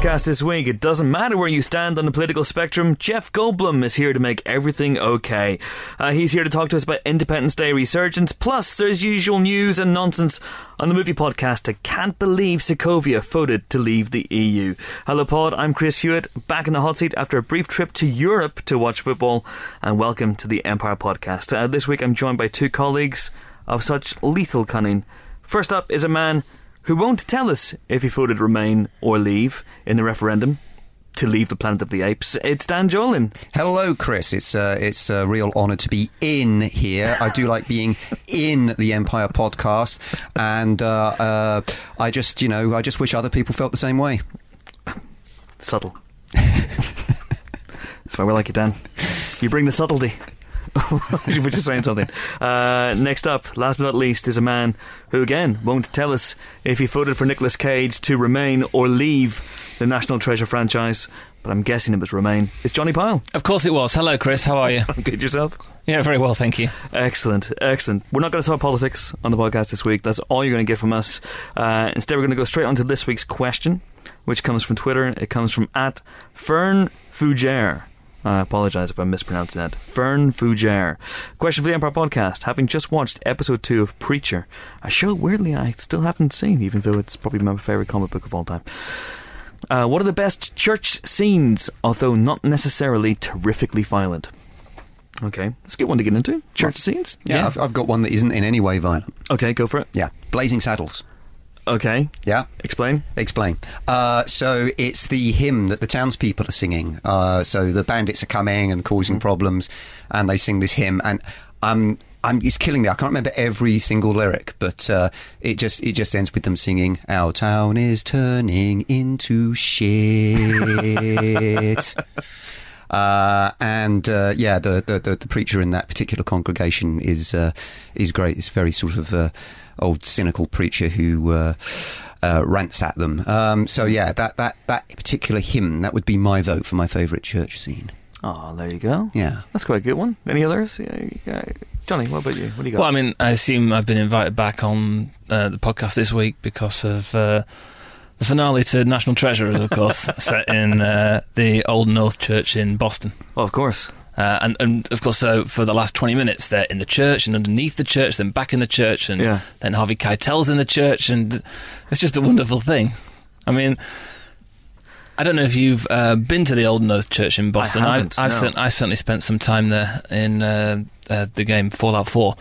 podcast this week. It doesn't matter where you stand on the political spectrum, Jeff Goldblum is here to make everything okay. Uh, he's here to talk to us about Independence Day resurgence, plus there's usual news and nonsense on the movie podcast. I can't believe Sokovia voted to leave the EU. Hello, Pod. I'm Chris Hewitt, back in the hot seat after a brief trip to Europe to watch football, and welcome to the Empire podcast. Uh, this week I'm joined by two colleagues of such lethal cunning. First up is a man who won't tell us if he voted Remain or Leave in the referendum to leave the planet of the apes. It's Dan Jolin. Hello, Chris. It's uh, it's a real honour to be in here. I do like being in the Empire podcast, and uh, uh, I just you know I just wish other people felt the same way. Subtle. That's why we like it, Dan. You bring the subtlety. We're just saying something. Uh, next up, last but not least, is a man who, again, won't tell us if he voted for Nicolas Cage to remain or leave the National Treasure franchise, but I'm guessing it was remain. It's Johnny Pyle. Of course it was. Hello, Chris. How are you? Good yourself? Yeah, very well, thank you. Excellent, excellent. We're not going to talk politics on the podcast this week. That's all you're going to get from us. Uh, instead, we're going to go straight on to this week's question, which comes from Twitter. It comes from at Fern Fougere. I apologise if I'm mispronouncing that. Fern Fougere. Question for the Empire Podcast. Having just watched episode two of Preacher, a show weirdly I still haven't seen, even though it's probably my favourite comic book of all time. Uh, what are the best church scenes, although not necessarily terrifically violent? Okay, let's get one to get into. Church scenes? Yeah, Yeah. I've, I've got one that isn't in any way violent. Okay, go for it. Yeah, Blazing Saddles. Okay, Yeah, explain. explain. Uh, so it's the hymn that the townspeople are singing. Uh, so the bandits are coming and causing problems, and they sing this hymn, and um, I'm, it's killing me. I can't remember every single lyric, but uh, it just it just ends with them singing, "Our town is turning into shit." Uh, and uh, yeah, the, the, the the preacher in that particular congregation is uh, is great. It's very sort of uh, old cynical preacher who uh, uh, rants at them. Um, so yeah, that, that that particular hymn that would be my vote for my favourite church scene. Oh, there you go. Yeah. That's quite a good one. Any others? Yeah, yeah. Johnny, what about you? What do you got? Well, I mean, I assume I've been invited back on uh, the podcast this week because of uh, the finale to National Treasure, is, of course, set in uh, the Old North Church in Boston. oh, of course. Uh, and, and of course, so for the last 20 minutes, they're in the church and underneath the church, then back in the church, and Yeah. then Harvey Keitel's in the church, and it's just a wonderful thing. I mean, I don't know if you've uh, been to the Old North Church in Boston. haven't, I've, no. cert- I certainly spent some time there in uh, uh, the game Fallout 4.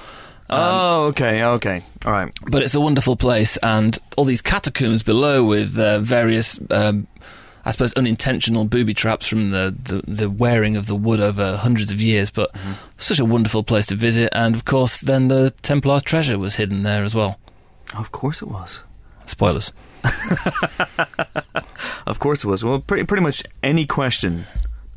Oh, okay, okay. All right. But it's a wonderful place, and all these catacombs below with uh, various, um, I suppose, unintentional booby traps from the, the, the wearing of the wood over hundreds of years. But such a wonderful place to visit, and of course, then the Templar's treasure was hidden there as well. Of course it was. Spoilers. Of course it was. Well, pretty, pretty much any question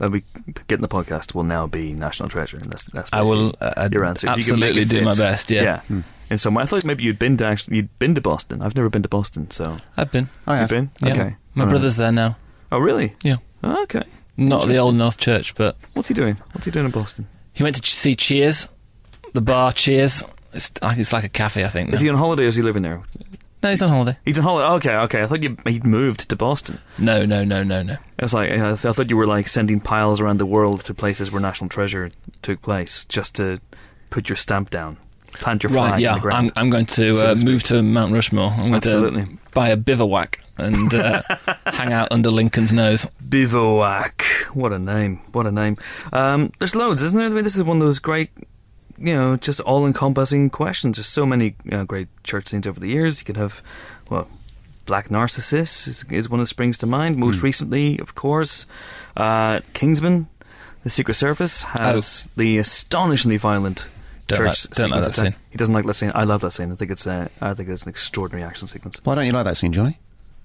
that we get in the podcast will now be National Treasure. And that's, that's I will basically uh, your answer. If you can make absolutely do my best. Yeah, Yeah. In some way, I thought maybe you'd been to actually you'd been to Boston. I've never been to Boston, so I've been. I you've been. Yeah. Okay. My All right. brother's there now. Oh, really? Yeah. Oh, okay. Not the Old North Church, but What's he doing? What's he doing in Boston? he went to see Cheers, the bar Cheers. It's, it's like a cafe, I think. Is he on holiday or is he living there? No, he's on holiday. He's on holiday. Okay, okay. I thought you, he'd moved to Boston. No, no, no, no, no. It's like I, th- I thought you were like sending piles around the world to places where National Treasure took place, just to put your stamp down, plant your flag Right, in yeah. the ground. I'm, I'm going to, so uh, to move to Mount Rushmore. I'm going Absolutely. to buy a bivouac and uh, hang out under Lincoln's nose. Bivouac. What a name. What a name. Um, there's loads, isn't there? I mean, this is one of those great, you know, just all encompassing questions. There's so many you know, great church scenes over the years. You could have, well, Black Narcissus is, is one that springs to mind. Most Hmm. recently, of course, uh, Kingsman, the Secret Service, has the astonishingly violent Oh. Don't church like- don't like that scene. He doesn't like that scene. I love that scene. I think it's uh, I think it's an extraordinary action sequence. Why don't you like that scene, Johnny?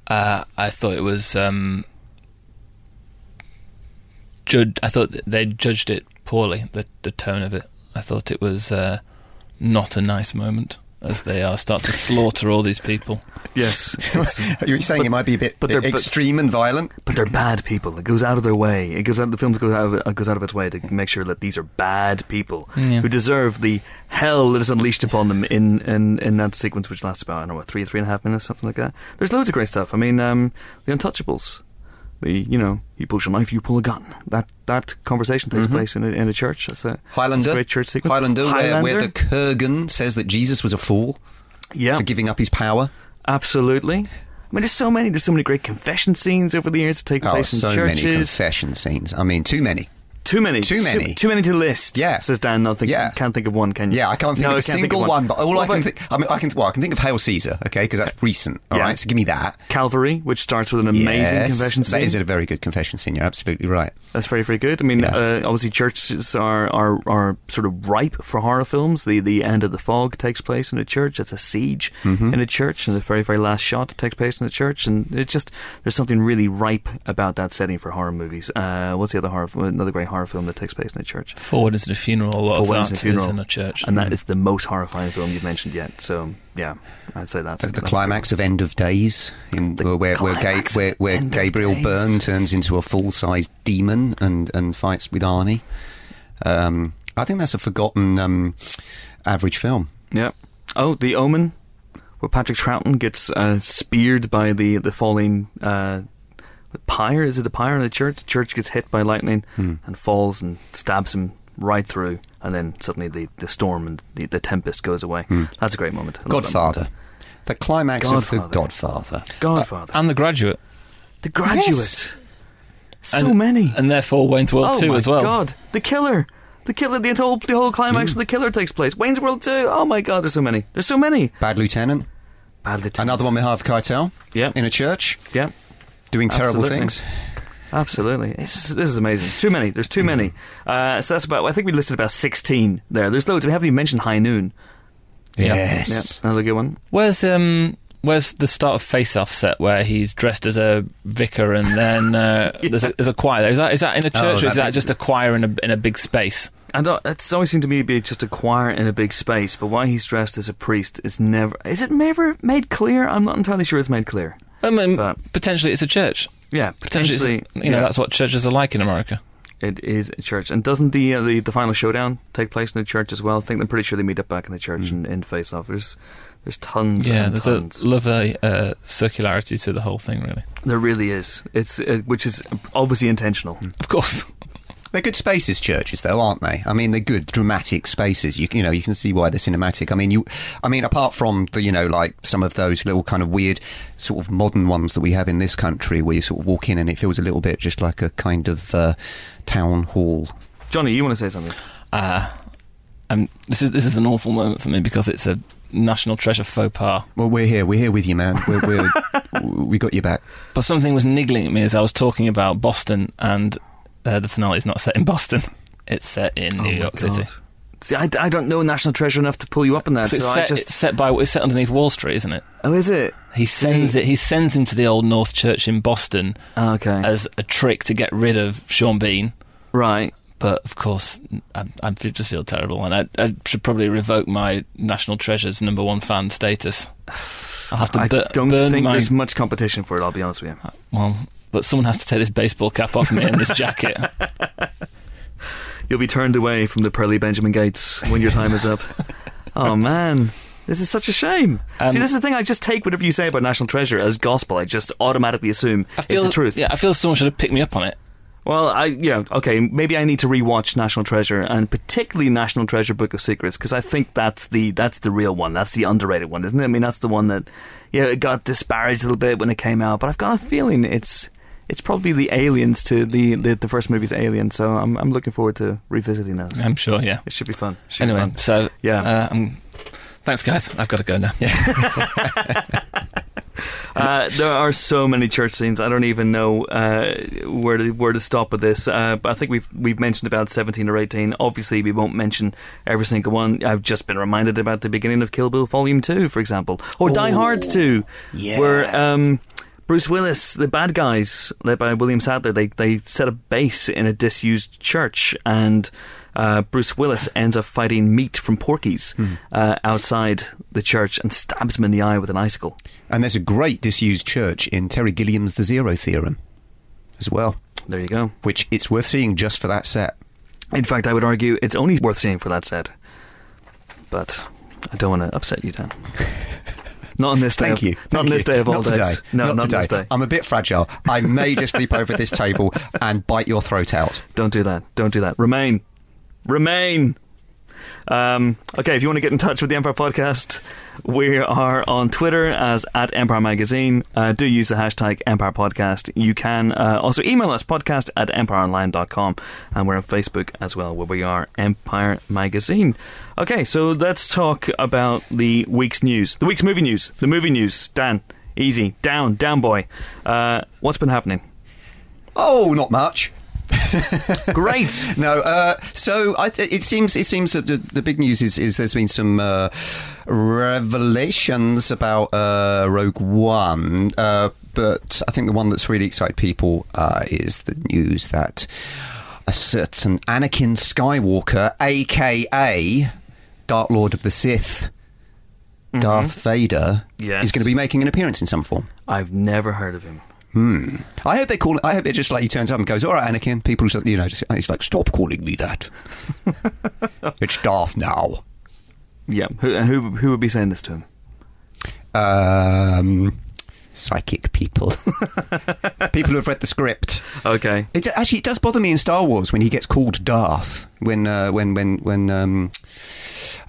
Uh, I thought it was. Um, jud- I thought they judged it poorly, the, the tone of it. I thought it was uh, not a nice moment as they are start to slaughter all these people. Yes, You're saying it might be a bit but they're- but- extreme and violent. But they're bad people. It goes out of their way. It goes out. The film goes out. Of, goes out of its way to make sure that these are bad people Yeah. who deserve the hell that is unleashed upon them in, in, in that sequence, which lasts about I don't know what three three and a half minutes, something like that. There's loads of great stuff. I mean, um, the Untouchables. The you know, you push a knife, you pull a gun. That that conversation takes mm-hmm. place in a, in a church. That's a, that's a Highlander. great church sequence. Highlander, Where, where the Kurgan says that Jesus was a fool yeah, for giving up his power. absolutely. I mean, there's so many. There's so many great confession scenes over the years that take Oh, place in so many churches. confession scenes. I mean, too many. Too many. Too many. Too, many to list. Yeah. Says Dan. Not think, Yeah. Can't think of one. Can you? Yeah, I can't think No, of a single of one. But all I can think, I mean, I can, well, I can think of Hail Caesar, okay, because that's recent. All right, Yeah. so give me that. Calvary, which starts with an amazing Yes, confession scene. That is a very good confession scene. You're absolutely right. That's very, very good. I mean, Yeah. uh, obviously, churches are, are are sort of ripe for horror films. The the end of the fog takes place in a church. It's a siege Mm-hmm. in a church, and the very, very last shot takes place in a church. And it just there's something really ripe about that setting for horror movies. Uh, what's the other horror? Another great horror film that takes place in a church. Forward into the funeral. A lot For of Weddings that and is Funeral. in a church. and that is the most horrifying film you've mentioned yet. So yeah, I'd say that's The, the that's climax of End of Days, in, The where where, Ga- where, where Gabriel Days. Byrne turns into a full sized demon and, and fights with Arnie. Um, I think that's a forgotten um, average film. Yeah. Oh, The Omen, where Patrick Troughton gets uh, speared by the the falling uh, pyre. Is it a pyre in the church? The church gets hit by lightning Hmm. and falls and stabs him right through, and then suddenly the, the storm and the, the tempest goes away. That's a great moment. I Godfather. moment. The climax of The Godfather. Godfather. Godfather. and the graduate, the Graduate. Yes. So And- many. and therefore Wayne's World oh Two my as well. God, the killer. The killer, the whole, the whole climax of the killer takes place. Wayne's World 2. Oh my god, there's so many. There's so many. Bad Lieutenant. Bad Lieutenant. Another one with Harvey Keitel. Yeah. In a church, Yeah. Doing terrible Absolutely. things. Absolutely, this is, this is amazing. It's too many. There's too many. Uh, so that's about. I think we listed about sixteen there. There's loads. We haven't even mentioned High Noon. Yeah. Yes. Yeah, another good one. Where's um where's the start of Face Off set where he's dressed as a vicar and then uh, there's a there's a choir there. Is that is that in a church or is that'd that be- just a choir in a in a big space? And uh, it's always seemed to me to be just a choir in a big space. But why he's dressed as a priest is never. Is it never made clear? I'm not entirely sure it's made clear. I mean, But- potentially it's a church. Yeah, Potentially, potentially. you know yeah, that's what churches are like in America. it is a church. And doesn't the, uh, the the final showdown take place in a church as well? I think I'm pretty sure they meet up back in the church in, in Face Off. There's there's tons. Yeah, and there's tons. a lovely uh, circularity to the whole thing, really. There really is. It's uh, which is obviously intentional. Of course. They're good spaces, churches, though, aren't they? I mean, they're good, dramatic spaces. You, you know, you can see why they're cinematic. I mean, you, I mean, apart from the, you know, like some of those little kind of weird, sort of modern ones that we have in this country, where you sort of walk in and it feels a little bit just like a kind of uh, town hall. Johnny, you want to say something? Uh, um, this is this is an awful moment for me because it's a national treasure faux pas. Well, we're here. We're here with you, man. We're, we're we got you back. But something was niggling at me as I was talking about Boston, and uh, the finale is not set in Boston. It's set in New Oh my York God. City. See, I, I don't know National Treasure enough to pull you up on that. So So, it's, I just. it's set by it's set underneath Wall Street, isn't it? oh, is it? He sends it. He sends him to the Old North Church in Boston Oh, okay. as a trick to get rid of Sean Bean. right. But of course, I, I just feel terrible, and I, I should probably revoke my National Treasures number one fan status. I'll have to I bur- don't think my there's much competition for it. I'll be honest with you. well. But someone has to take this baseball cap off me and this jacket. You'll be turned away from the pearly Benjamin Gates when your time is up. oh man, this is such a shame. Um, See, this is the thing. I just take whatever you say about National Treasure as gospel. I just automatically assume I feel it's the truth. Yeah, I feel someone should have picked me up on it. Well, I yeah okay. Maybe I need to rewatch National Treasure and particularly National Treasure Book of Secrets because I think that's the that's the real one. That's the underrated one, isn't it? I mean, that's the one that yeah it got disparaged a little bit when it came out, but I've got a feeling it's it's probably the aliens to the the, the first movie's Alien. So I'm I'm looking forward to revisiting those. I'm sure. Yeah. It should be fun. Should Anyway, be fun. so Yeah. uh, I'm, thanks, guys. I've got to go now. Uh, there are so many church scenes. I don't even know uh, where to where to stop with this. Uh, but I think we've we've mentioned about seventeen or eighteen. Obviously, we won't mention every single one. I've just been reminded about the beginning of Kill Bill Volume Two, for example, or Die Hard Two, yeah. where um, Bruce Willis, the bad guys led by William Sadler, they they set a base in a disused church and. Uh, Bruce Willis ends up fighting meat from Porky's uh, outside the church and stabs him in the eye with an icicle. And there's a great disused church in Terry Gilliam's The Zero Theorem as well, There you go. which it's worth seeing just for that set. In fact, I would argue it's only worth seeing for that set. But I don't want to upset you, Dan. Not on this day. Thank of, you. Not on this day of all not days. Today. No, not, not today. this day. I'm a bit fragile. I may just leap over this table and bite your throat out. Don't do that. Don't do that. Remain. Remain. Um, okay, if you want to get in touch with the Empire Podcast, we are on Twitter as at Empire Magazine. Uh, do use the hashtag Empire Podcast. You can uh, also email us podcast at empireonline.com and we're on Facebook as well, where we are Empire Magazine. Okay, so let's talk about the week's news. The week's movie news. The movie news. Dan, easy. Down, down, boy. Uh, what's been happening? Oh, not much. Great. No, uh, so I, it seems it seems that the, the big news is, is there's been some uh, revelations about uh, Rogue One, uh, but I think the one that's really excited people uh, is the news that a certain Anakin Skywalker, aka Dark Lord of the Sith, Darth Vader, Yes. is going to be making an appearance in some form. I've never heard of him. I hope they call it. I hope it just like he turns up and goes, "All right, Anakin." People, just, you know, just, he's like, "Stop calling me that. it's Darth now." Yeah. Who, who, who would be saying this to him? Um, psychic people, people who have read the script. Okay. It actually it does bother me in Star Wars when he gets called Darth. When uh, when when when um,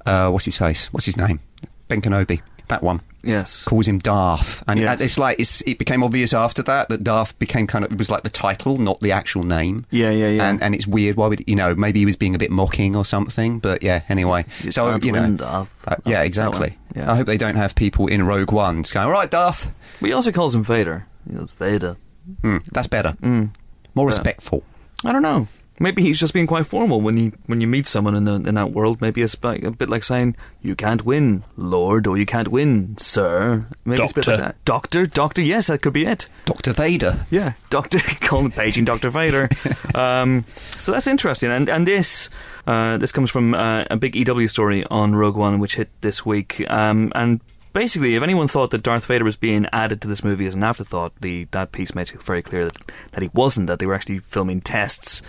uh, what's his face? What's his name? Ben Kenobi. That one Yes. calls him Darth, and Yes. it's like it's, it became obvious after that that Darth became kind of it was like the title, not the actual name. Yeah, yeah, yeah. And and it's weird. Why would you know? Maybe he was being a bit mocking or something. But yeah. Anyway, It's so you know. Darth. uh, yeah, exactly. Yeah. I hope they don't have people in Rogue One just going, "All right, Darth." But he also calls him Vader. He goes, Vader. Hmm, that's better. Mm. More Yeah. respectful. I don't know. Maybe he's just being quite formal when you when you meet someone in the, in that world. Maybe it's like, a bit like saying you can't win, Lord, or you can't win, Sir. Maybe it's a bit like Doctor. that. Doctor, Doctor. Yes, that could be it. Doctor Vader. Yeah, Doctor Colin paging Doctor Vader. um, so that's interesting, and and this uh, this comes from uh, a big EW story on Rogue One, which hit this week, um, and. Basically, if anyone thought that Darth Vader was being added to this movie as an afterthought, the that piece makes it very clear that, that he wasn't. That they were actually filming tests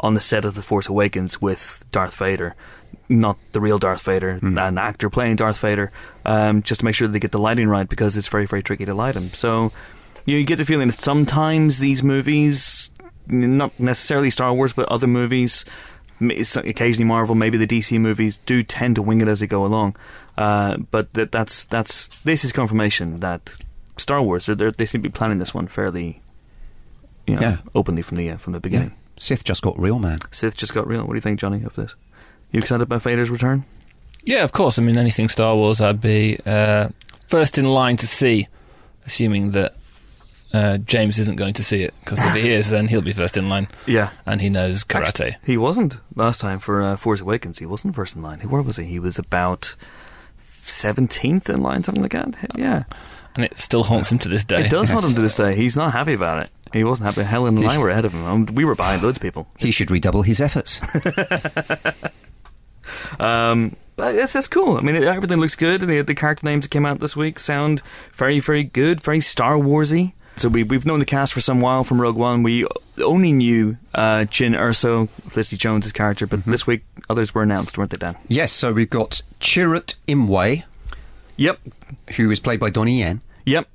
on the set of The Force Awakens with Darth Vader, not the real Darth Vader, an actor playing Darth Vader, um, just to make sure that they get the lighting right because it's very, very tricky to light him. So you, know, you get the feeling that sometimes these movies, not necessarily Star Wars, but other movies, occasionally Marvel, maybe the DC movies, do tend to wing it as they go along. Uh, but that, that's that's this is confirmation that Star Wars they're, they're, seem to be planning this one fairly, you know, Yeah. openly from the uh, from the Yeah. Beginning. Sith just got real, man. Sith just got real. What do you think, Johnny, of this? You excited about Vader's return? Yeah, of course. I mean, anything Star Wars, I'd be uh, first in line to see, assuming that uh, James isn't going to see it. Because if he is, then he'll be first in line, Yeah. and he knows karate. He wasn't last time for uh, Force Awakens. He wasn't first in line. Where was he? He was about seventeenth in line, something like that. Yeah, and it still haunts him to this day. it does haunt him to this day. He's not happy about it. He wasn't happy. Helen and I were ahead of him. Um, we were behind loads of people. He should redouble his efforts. Um, but that's, that's cool. I mean, it, everything looks good. The, the character names that came out this week sound very, very good, very Star Warsy. So we, we've known the cast for some while from Rogue One. We only knew uh, Jyn Erso, Felicity Jones' character, but this week others were announced, weren't they, Dan? yes, so we've got Chirrut Imwe, Yep, who is played by Donnie Yen. yep.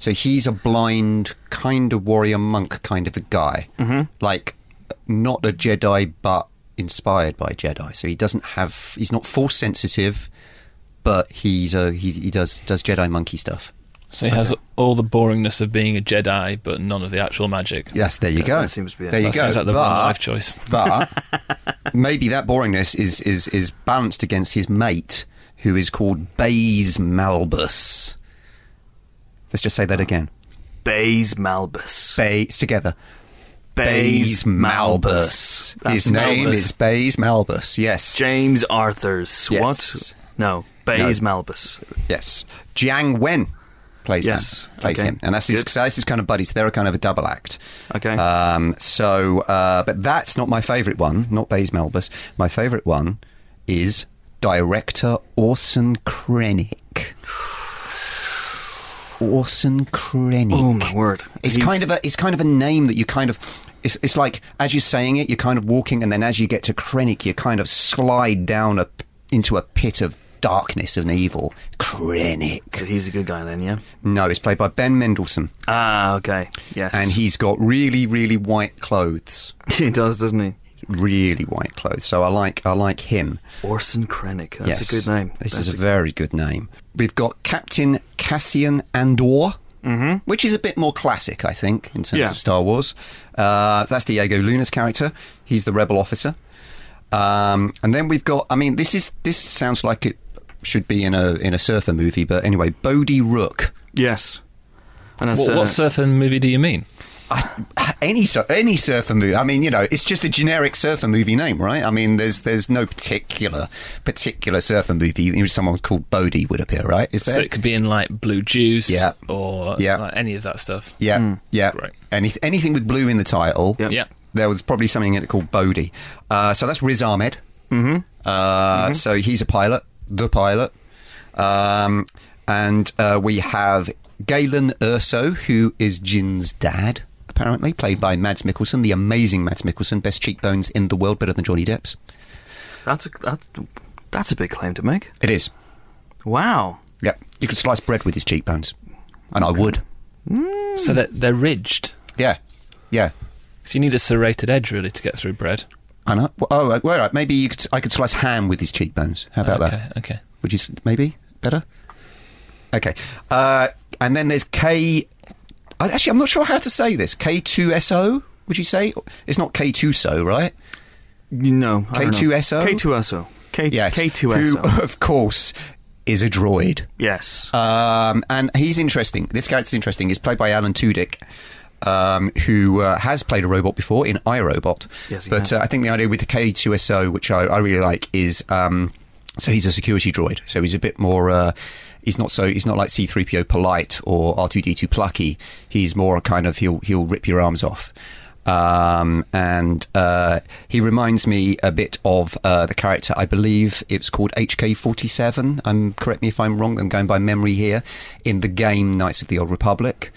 So he's a blind kind of warrior monk kind of a guy. Mm-hmm. Like, not a Jedi, but inspired by Jedi. So he doesn't have, he's not force sensitive, but he's a, he, he does, does Jedi monkey stuff. So he has all the boringness of being a Jedi, but none of the actual magic. Yes, there you go. that seems to be. There you That go. seems like the but, one life choice. but maybe that boringness is, is, is balanced against his mate, who is called Baze Malbus. Let's just say that again. Baze Malbus. Baze together. Baze Malbus. His name Malbus. is Baze Malbus. Yes. James Arthurs. Yes. What? No, Baze Malbus. yes. Jiang Wen plays Yes. him. Plays Okay. him. And that's his, so that's his kind of buddies. They're a kind of a double act. Okay. Um, so, uh, but that's not my favourite one, not Baze Malbus. My favourite one is director Orson Krennic. Orson Krennic. oh my word! It's He's- kind of a it's kind of a name that you kind of it's it's like as you're saying it, you're kind of walking, and then as you get to Krennic, you kind of slide down a into a pit of darkness and evil. Krennic. So he's a good guy then, yeah. No, it's played by Ben Mendelsohn, Ah, okay. Yes. and he's got really, really white clothes. he does, doesn't he? Really white clothes. So I like I like him. Orson Krennic. That's yes, a good name. This That's is a very good name. We've got Captain Cassian Andor. Mm-hmm. Which is a bit more classic, I think, in terms Yeah. of Star Wars. Uh, that's Diego Luna's character. He's the rebel officer. Um, and then we've got. I mean, this is this sounds like it should be in a in a surfer movie, but anyway, Bodhi Rook. Yes. And What, uh, what surfing movie do you mean? I, any sur- any surfer movie. I mean, you know, it's just a generic surfer movie name, right? I mean, there's there's no particular particular surfer movie. in which Someone called Bodhi would appear, right? Is there? So it could be in like Blue Juice Yeah. or Yeah. like any of that stuff. Yeah, yeah. Right. Any, anything with blue in the title. Yep. Yeah. There was probably something in it called Bodhi. Uh, so that's Riz Ahmed. Mm-hmm. Uh, So he's a pilot, the pilot. Um, and uh, we have Galen Erso, who is Jin's dad, apparently, played by Mads Mikkelsen, the amazing Mads Mikkelsen, best cheekbones in the world, better than Johnny Depp's. that's, a, that's, that's a big claim to make. It is. Wow. Yep. You could slice bread with his cheekbones. And I would. So they're, they're ridged. Yeah. Yeah. So you need a serrated edge really to get through bread. I know. Oh, well, right. Maybe you could, I could slice ham with his cheekbones. How about okay, that? Okay. Would you maybe better? Okay. Uh, and then there's K. I- Actually, I'm not sure how to say this. K2SO. Would you say it's not K2SO, right? No. I don't know. K2SO? K2SO. K, Yes. K2SO. Who, of course, is a droid. yes. Um, and he's interesting. This character's interesting. He's played by Alan Tudyk, um, who uh, has played a robot before in iRobot. Yes, but uh, I think the idea with the K2SO, which I, I really like, is um, so he's a security droid. So he's a bit more. Uh, he's not so. He's not like C3PO polite or R2D2 plucky. He's more a kind of he'll he'll rip your arms off. Um, and uh, he reminds me a bit of uh, the character. I believe it's called HK47. Um, correct me if I'm wrong. I'm going by memory here. In the game Knights of the Old Republic,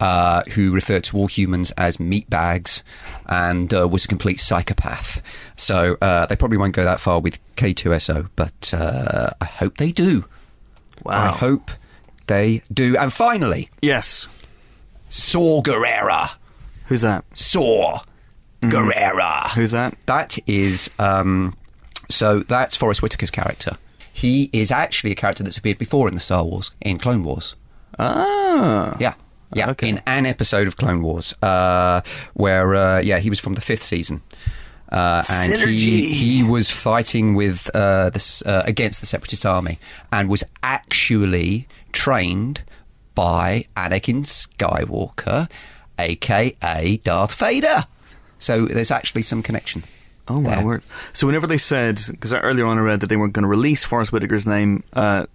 uh, who referred to all humans as meat bags, and uh, was a complete psychopath. So uh, they probably won't go that far with K2SO, but uh, I hope they do. I hope they do. And finally, yes. Saw Guerrera. Who's that? Saw Guerrera. Who's that? That is um, so. That's Forest Whitaker's character. He is actually a character that's appeared before in the Star Wars in Clone Wars. Ah. Yeah, yeah, Okay. in an episode of Clone Wars, uh, where uh, yeah, he was from the fifth season. Uh, and he, he was fighting with uh, this uh, against the Separatist army, and was actually trained by Anakin Skywalker, aka Darth Vader. So there's actually some connection. Oh my there. word! So whenever they said, because earlier on I read that they weren't going to release Forest Whitaker's name uh,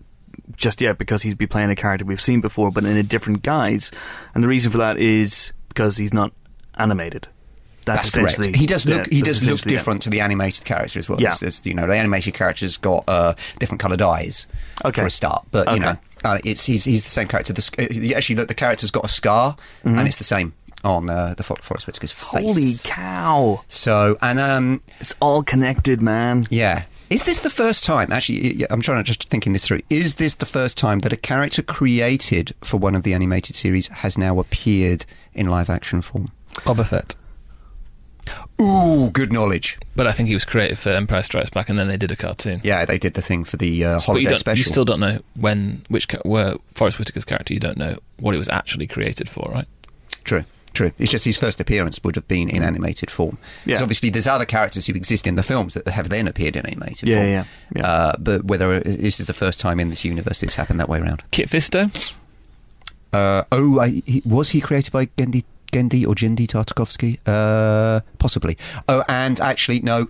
just yet because he'd be playing a character we've seen before, but in a different guise, and the reason for that is because he's not animated. That's, That's correct. He does look. yeah, he does look different to the animated character as well. Yeah. There's- there's, you know, the animated character's got uh, different coloured eyes Okay. for a start, but you know, uh, it's he's, he's the same character. The, actually look, the character's got a scar, and it's the same on uh, the Forest Whitaker's face. Mm-hmm. Holy cow! So, and um, It's all connected, man. yeah. Is this the first time? Actually, I'm trying to just thinking this through. Is this the first time that a character created for one of the animated series has now appeared in live action form? Boba Fett. Ooh, good knowledge. But I think he was created for Empire Strikes Back, and then they did a cartoon. Yeah, they did the thing for the uh, But you, holiday special. you still don't know when which ca- where Forest Whitaker's character. You don't know what it was actually created for, right? True, true. It's just his first appearance would have been in animated form. Because Yeah. obviously there's other characters who exist in the films that have then appeared in animated Yeah, form. yeah, yeah. Uh, but whether this is the first time in this universe it's happened that way around. Kit Fisto. Uh, oh, I, he, was he created by Genndy, Genndy or Jindy Tartakovsky? Uh, possibly. Oh, and actually, no,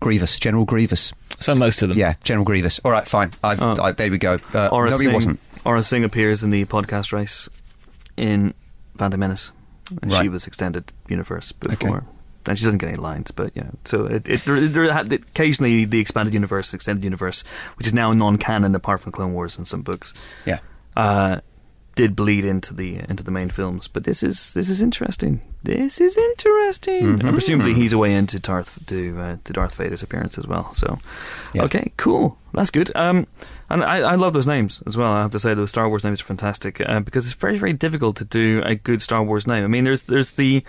Grievous, General Grievous. So most of them. Yeah, General Grievous. All right, fine. I've, Oh. I, there we go. Uh, Aura no, he Singh, wasn't. Aurra Sing appears in the podcast race in Phantom Menace, and she was extended universe before. And she doesn't get any lines, but you know, so it, it, there, there occasionally the expanded universe, extended universe, which is now non-canon apart from Clone Wars and some books. Yeah. Uh, did bleed into the into the main films. But this is this is interesting. This is interesting. And presumably he's away into Darth to uh, to Darth Vader's appearance as well. So, Yeah. okay, cool. That's good. Um, and I, I love those names as well. I have to say those Star Wars names are fantastic uh, because it's very very difficult to do a good Star Wars name. I mean, there's there's the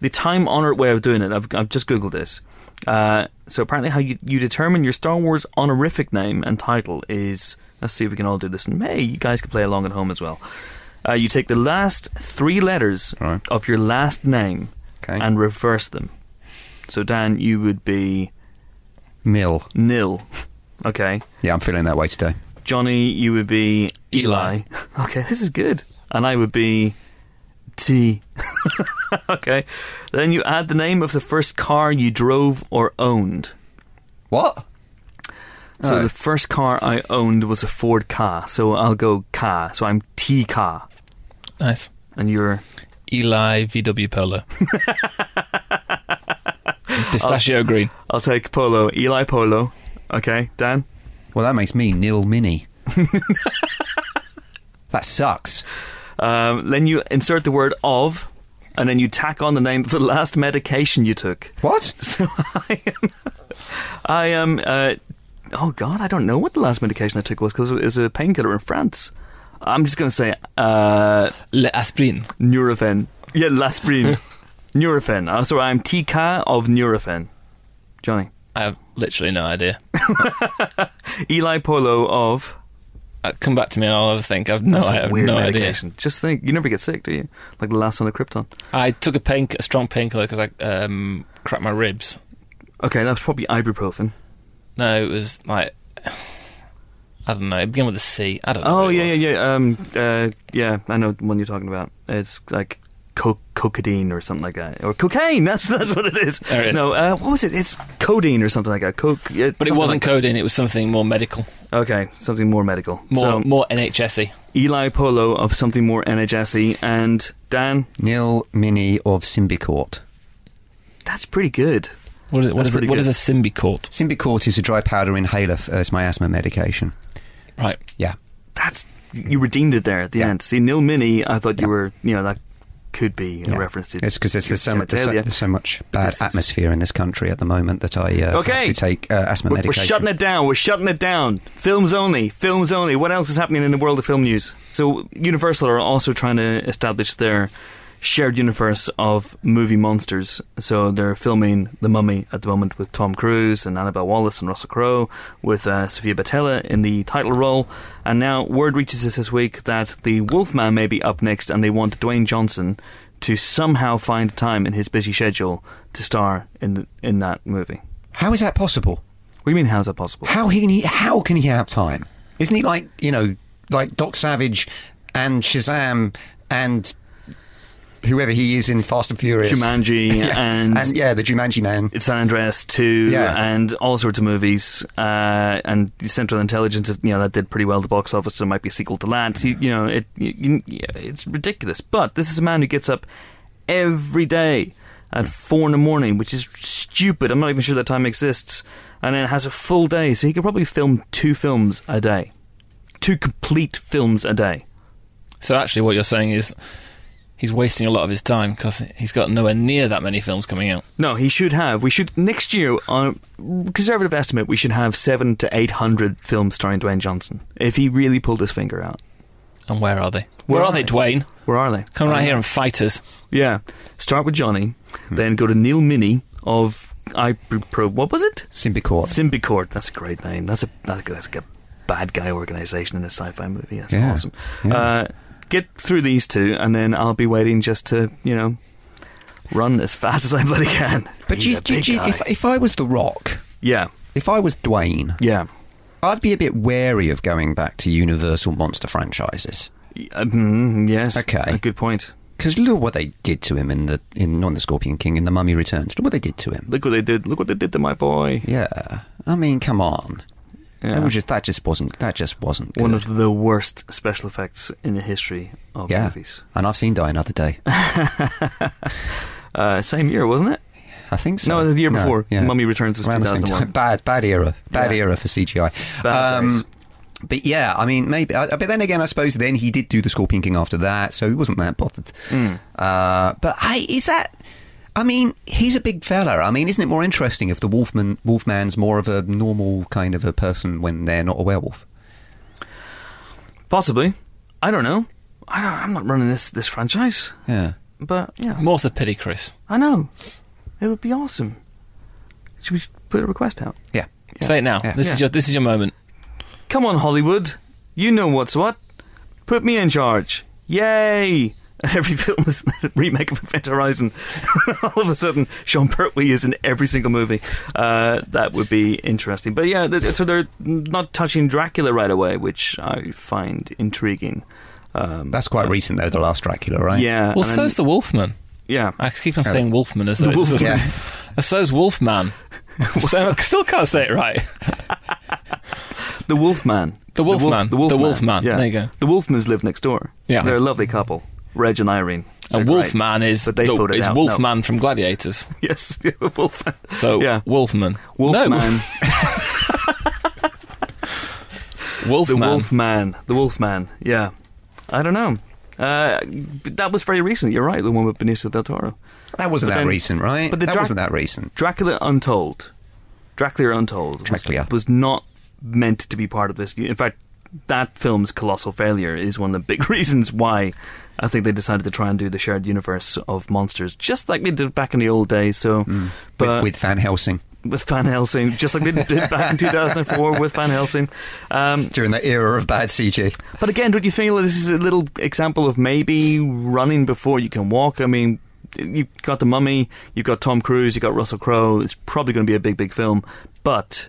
the time honored way of doing it. I've, I've just googled this. Uh, so apparently, how you, you determine your Star Wars honorific name and title is. Let's see if we can all do this. And hey, you guys can play along at home as well. Uh, you take the last three letters Right. of your last name Okay. and reverse them. So Dan, you would be Mill. nil. Okay. Yeah, I'm feeling that way today. Johnny, you would be Eli. Eli. Okay, this is good. And I would be T. okay. Then you add the name of the first car you drove or owned. What? So Oh. the first car I owned was a Ford Ka. So I'll go Ka. So I'm T Ka. Nice. And you're Eli VW Polo. Pistachio green. I'll take Polo. Eli Polo. Okay, Dan? Well, that makes me Nil Mini. that sucks. Um, then you insert the word of, and then you tack on the name of the last medication you took. What? So I am. I am. Uh, oh God, I don't know what the last medication I took was because it was a painkiller in France. I'm just going to say uh, Le Aspirin. Nurofen. Yeah, Lasprin. Nurofen. Uh, so I'm TK of Nurofen. Johnny. I have literally no idea. Eli Polo of. Uh, come back to me and I'll have a think. I've no, a I have no medication. Just think, you never get sick, do you? Like the last son of Krypton. I took a pain, a strong painkiller because I um, cracked my ribs. Okay, that was probably ibuprofen. No, it was like I don't know. It began with a C. I don't know. Oh what it yeah, yeah, yeah. Um, uh, yeah, I know the one you're talking about. It's like co- cocaine or something like that, or cocaine. That's that's what it is. There it is. No, uh, what was it? It's codeine or something like that. Coke, yeah, But it something wasn't like- codeine. It was something more medical, Okay, something more medical. more so more NHSy. Eli Polo of something more NHSy and Dan. Nil Mini of Symbicort. That's pretty good. What is, what That's is, pretty it, what is a Symbicort? Symbicort is a dry powder inhaler. f- Uh, it's my asthma medication. Right. Yeah. That's you redeemed it there at the Yeah. end. See, Nil Mini. I thought you Yeah. were, you know, that could be a yeah. reference to. It's because there's, there's, so much, there's, so, there's so much bad This is- atmosphere in this country at the moment that I uh, Okay. have to take uh, asthma We're, we're shutting it down. We're shutting it down. Films only. Films only. What else is happening in the world of film news? So, Universal are also trying to establish their shared universe of movie monsters. So, they're filming The Mummy at the moment with Tom Cruise and Annabelle Wallis and Russell Crowe, with uh, Sophia Boutella in the title role. And now, word reaches us this week that The Wolfman may be up next, and they want Dwayne Johnson to somehow find time in his busy schedule to star in the, in that movie. How is that possible? What do you mean? How's that possible? How can he? How can he have time? Isn't he like you know, like Doc Savage and Shazam and whoever he is in Fast and Furious, Jumanji Yeah. and, and yeah, the Jumanji man. It's San Andreas 2 Yeah. and all sorts of movies uh, and Central Intelligence you know that did pretty well at the box office so it might be a sequel to that. So, you, you know it you, you- it's ridiculous. But this is a man who gets up every day at 4 in the morning which is stupid. I'm not even sure that time exists. And then has a full day so he could probably film two films a day. Two complete films a day. So actually, what you're saying is he's wasting a lot of his time because he's got nowhere near that many films coming out. No, he should have. We should next year on a conservative estimate. We should have seven to eight hundred films starring Dwayne Johnson if he really pulled his finger out. And where are they? Where Where, are are they, they? Dwayne? Where are they? Come I right don't here and fight us. Yeah, start with Johnny, then go to Neil Mini of I Pro. What was it? Symbicort. Symbicort. That's a great name. That's a that's, that's like a bad guy organization in a sci-fi movie. That's Yeah. awesome. Yeah. Uh, get through these two, and then I'll be waiting just to you know run as fast as I bloody can. But He's do you- do you- do you- if, if I was The Rock, yeah, if I was Dwayne, yeah. I'd be a bit wary of going back to Universal monster franchises Uh, mm, yes. Okay. A good point. because look what they did to him in the in not in the Scorpion King in the Mummy Returns. Look what they did to him. Look what they did. Look what they did to my boy. Yeah, I mean, come on. Yeah. Was just that just wasn't that just wasn't good. One of the worst special effects in the history of yeah, movies. and I've seen Die Another Day. Uh, same year, wasn't it? I think so. No, the year No, before. yeah. Mummy Returns was same 2001. time. Bad, bad era. Bad Yeah. era for CGI. Bad days. But yeah, I mean, maybe. Uh, but then again, I suppose then he did do the Scorpion King after that, so he wasn't that bothered. Hmm. Uh, but hey, is that? I mean, he's a big fella. I mean, isn't it more interesting if the Wolfman Wolfman's more of a normal kind of a person when they're not a werewolf? Possibly. I don't know. I don't, I'm not running this, this franchise. Yeah. But, yeah. More's the pity, Chris. I know. It would be awesome. Should we put a request out? Yeah. Say it now. Yeah. This Yeah. is your this is your moment. Come on, Hollywood. You know what's what. Put me in charge. Yay! Every film is a remake of Event Horizon. All of a sudden, Sean Pertwee is in every single movie. Uh, that would be interesting. But yeah, th- so they're not touching Dracula right away, which I find intriguing. Um, That's quite recent, though. The last Dracula, right? yeah. Well, and so's the Wolfman. yeah. I keep on saying Wolfman as The though it's Wolfman. Yeah. so's Wolfman. so I still can't say it right. The Wolfman. The Wolfman. The, The Wolfman. Wolfman. Yeah. There you go. The Wolfmans live next door. Yeah. They're a lovely couple. Reg and Irene. And They're great. Wolfman is But they the, is out, Wolfman from Gladiators. Yes, Wolfman. So Yeah. Wolfman. Wolfman. No, The Wolfman. Wolfman. The Wolfman. Yeah. I don't know. Uh, that was very recent. You're right. The one with Benicio del Toro. That wasn't But that then- recent, right? but the that Drac- wasn't that recent. Dracula Untold. Dracula Untold was, Dracula. was not meant to be part of this. In fact, that film's colossal failure is one of the big reasons why I think they decided to try and do the shared universe of monsters, just like they did back in the old days. So, but with, with Van Helsing with Van Helsing, just like they did back in 2004 with Van Helsing. Um, during that era of bad CG. but again, don't you feel this is a little example of maybe running before you can walk? I mean, you've got the Mummy, you've got Tom Cruise, you've got Russell Crowe. It's probably going to be a big, big film. But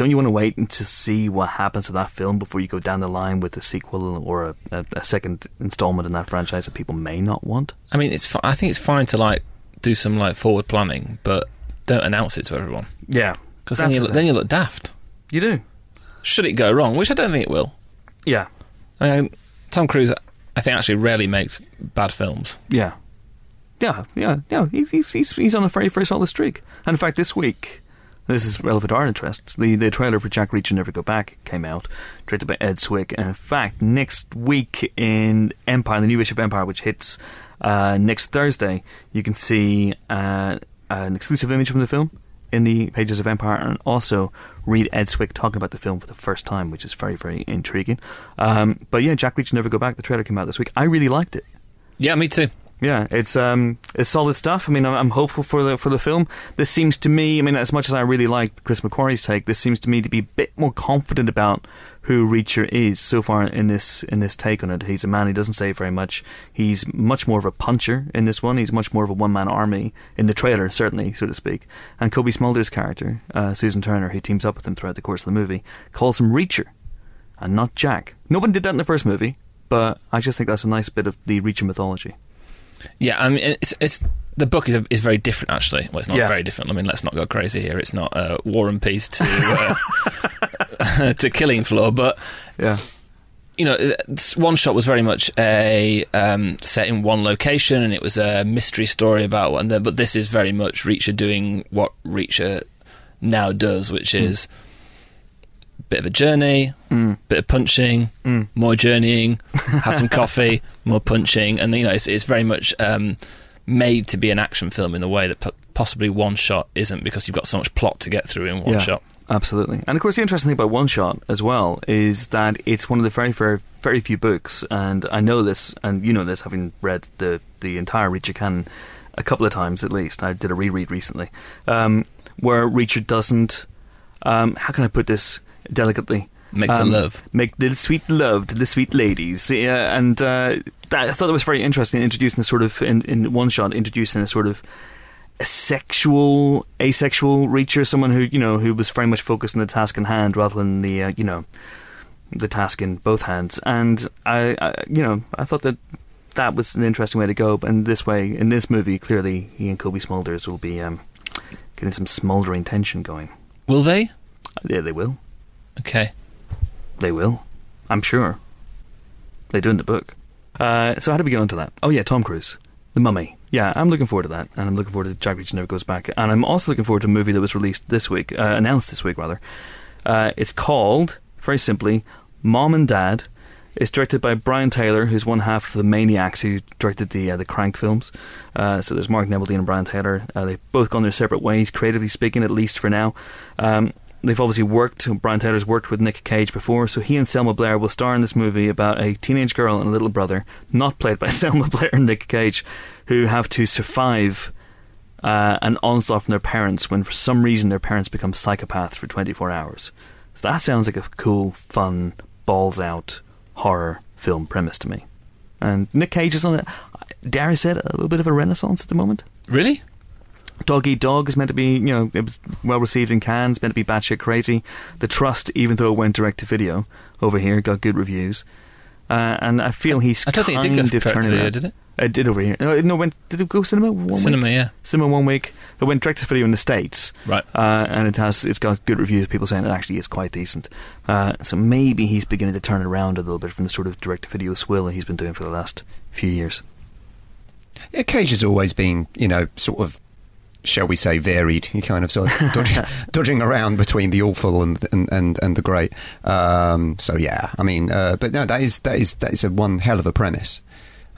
don't you want to wait and to see what happens to that film before you go down the line with a sequel or a, a, second installment in that franchise that people may not want? I mean, it's. I think it's fine to like do some like forward planning, but don't announce it to everyone Yeah, because then you look, then you look daft. you do. Should it go wrong, which I don't think it will. Yeah, I mean, Tom Cruise, I think actually rarely makes bad films. Yeah, yeah, yeah, yeah. He's he's he's on a very very solid streak. And in fact, this week, this is relevant to our interests. The the trailer for Jack Reacher Never Go Back came out, directed by Ed Zwick. And in fact, next week in Empire, the new issue of Empire, which hits uh, next Thursday, you can see uh, an exclusive image from the film in the pages of Empire, and also read Ed Zwick talking about the film for the first time, which is very very intriguing. Um, but yeah, Jack Reacher Never Go Back. The trailer came out this week. I really liked it. Yeah, me too. Yeah, it's um, it's solid stuff. I mean, I'm, hopeful for the for the film. This seems to me, I mean, as much as I really like Chris McQuarrie's take, this seems to me to be a bit more confident about who Reacher is so far in this in this take on it. He's a man who doesn't say very much. He's much more of a puncher in this one. He's much more of a one man army in the trailer, certainly, so to speak. And Cobie Smulders' character, uh, Susan Turner, who teams up with him throughout the course of the movie, calls him Reacher and not Jack. No one did that in the first movie, but I just think that's a nice bit of the Reacher mythology. Yeah, I mean, it's, it's the book is is very different actually. Well, it's not Yeah. very different. I mean, let's not go crazy here. It's not uh, War and Peace to uh, to Killing Floor, but Yeah. you know, one shot was very much a um, set in one location, and it was a mystery story about one. But this is very much Reacher doing what Reacher now does, which is a bit of a journey, Mm. bit of punching, Mm. more journeying, have some coffee, more punching, and you know, it's, it's very much um, made to be an action film in the way that po- possibly one shot isn't, because you've got so much plot to get through in one Yeah. shot. Absolutely. And of course, the interesting thing about One Shot as well is that it's one of the very, very, very few books, and I know this, and you know this, having read the, the entire Reacher canon a couple of times at least. I did a reread recently, um, where Reacher doesn't, um, how can I put this delicately? Make the Um, love. Make the sweet love to the sweet ladies. Yeah, and uh, that, I thought that was very interesting, introducing the sort of, in, in one shot, introducing a sort of a sexual, asexual reacher, someone who, you know, who was very much focused on the task in hand rather than the, uh, you know, the task in both hands. And I, I, you know, I thought that that was an interesting way to go. And this way, in this movie, clearly he and Cobie Smulders will be um, getting some smouldering tension going. Will they? Yeah, they will. Okay. They will. I'm sure. They do in the book. Uh, so how do we get onto that? Oh yeah, Tom Cruise, The Mummy. Yeah, I'm looking forward to that, and I'm looking forward to Jack Reacher Never Goes Back, and I'm also looking forward to a movie that was released this week, uh, announced this week rather. Uh, it's called very simply Mom and Dad. It's directed by Brian Taylor, who's one half of the Maniacs who directed the uh, the Crank films. Uh, so there's Mark Neveldine and Brian Taylor. Uh, they've both gone their separate ways, creatively speaking, at least for now. Um, they've obviously worked. Brian Taylor's worked with Nick Cage before, so he and Selma Blair will star in this movie about a teenage girl and a little brother, not played by Selma Blair and Nick Cage, who have to survive uh, an onslaught from their parents when, for some reason, their parents become psychopaths for 24 hours. So that sounds like a cool, fun, balls out horror film premise to me. And Nick Cage is on it. Dare I say it, a little bit of a renaissance at the moment. Really? Dog Eat Dog is meant to be, you know, it was well received in Cannes, meant to be batshit crazy. The Trust, even though it went direct to video over here, got good reviews. Uh, and I feel he's I don't think it did go of direct to turning video, did it? It did over here. No, no, went, did it go cinema one Cinema, week? yeah. Cinema one week. It went direct to video in the States. Right. Uh, and it has it's got good reviews. People saying it actually is quite decent. Uh, so maybe he's beginning to turn it around a little bit from the sort of direct to video swill that he's been doing for the last few years. Yeah, Cage has always been, you know, sort of, shall we say, varied. He kind of sort of dodging, dodging around between the awful and and and, and the great. Um, so yeah, I mean, uh, but no, that is that is that is a one hell of a premise.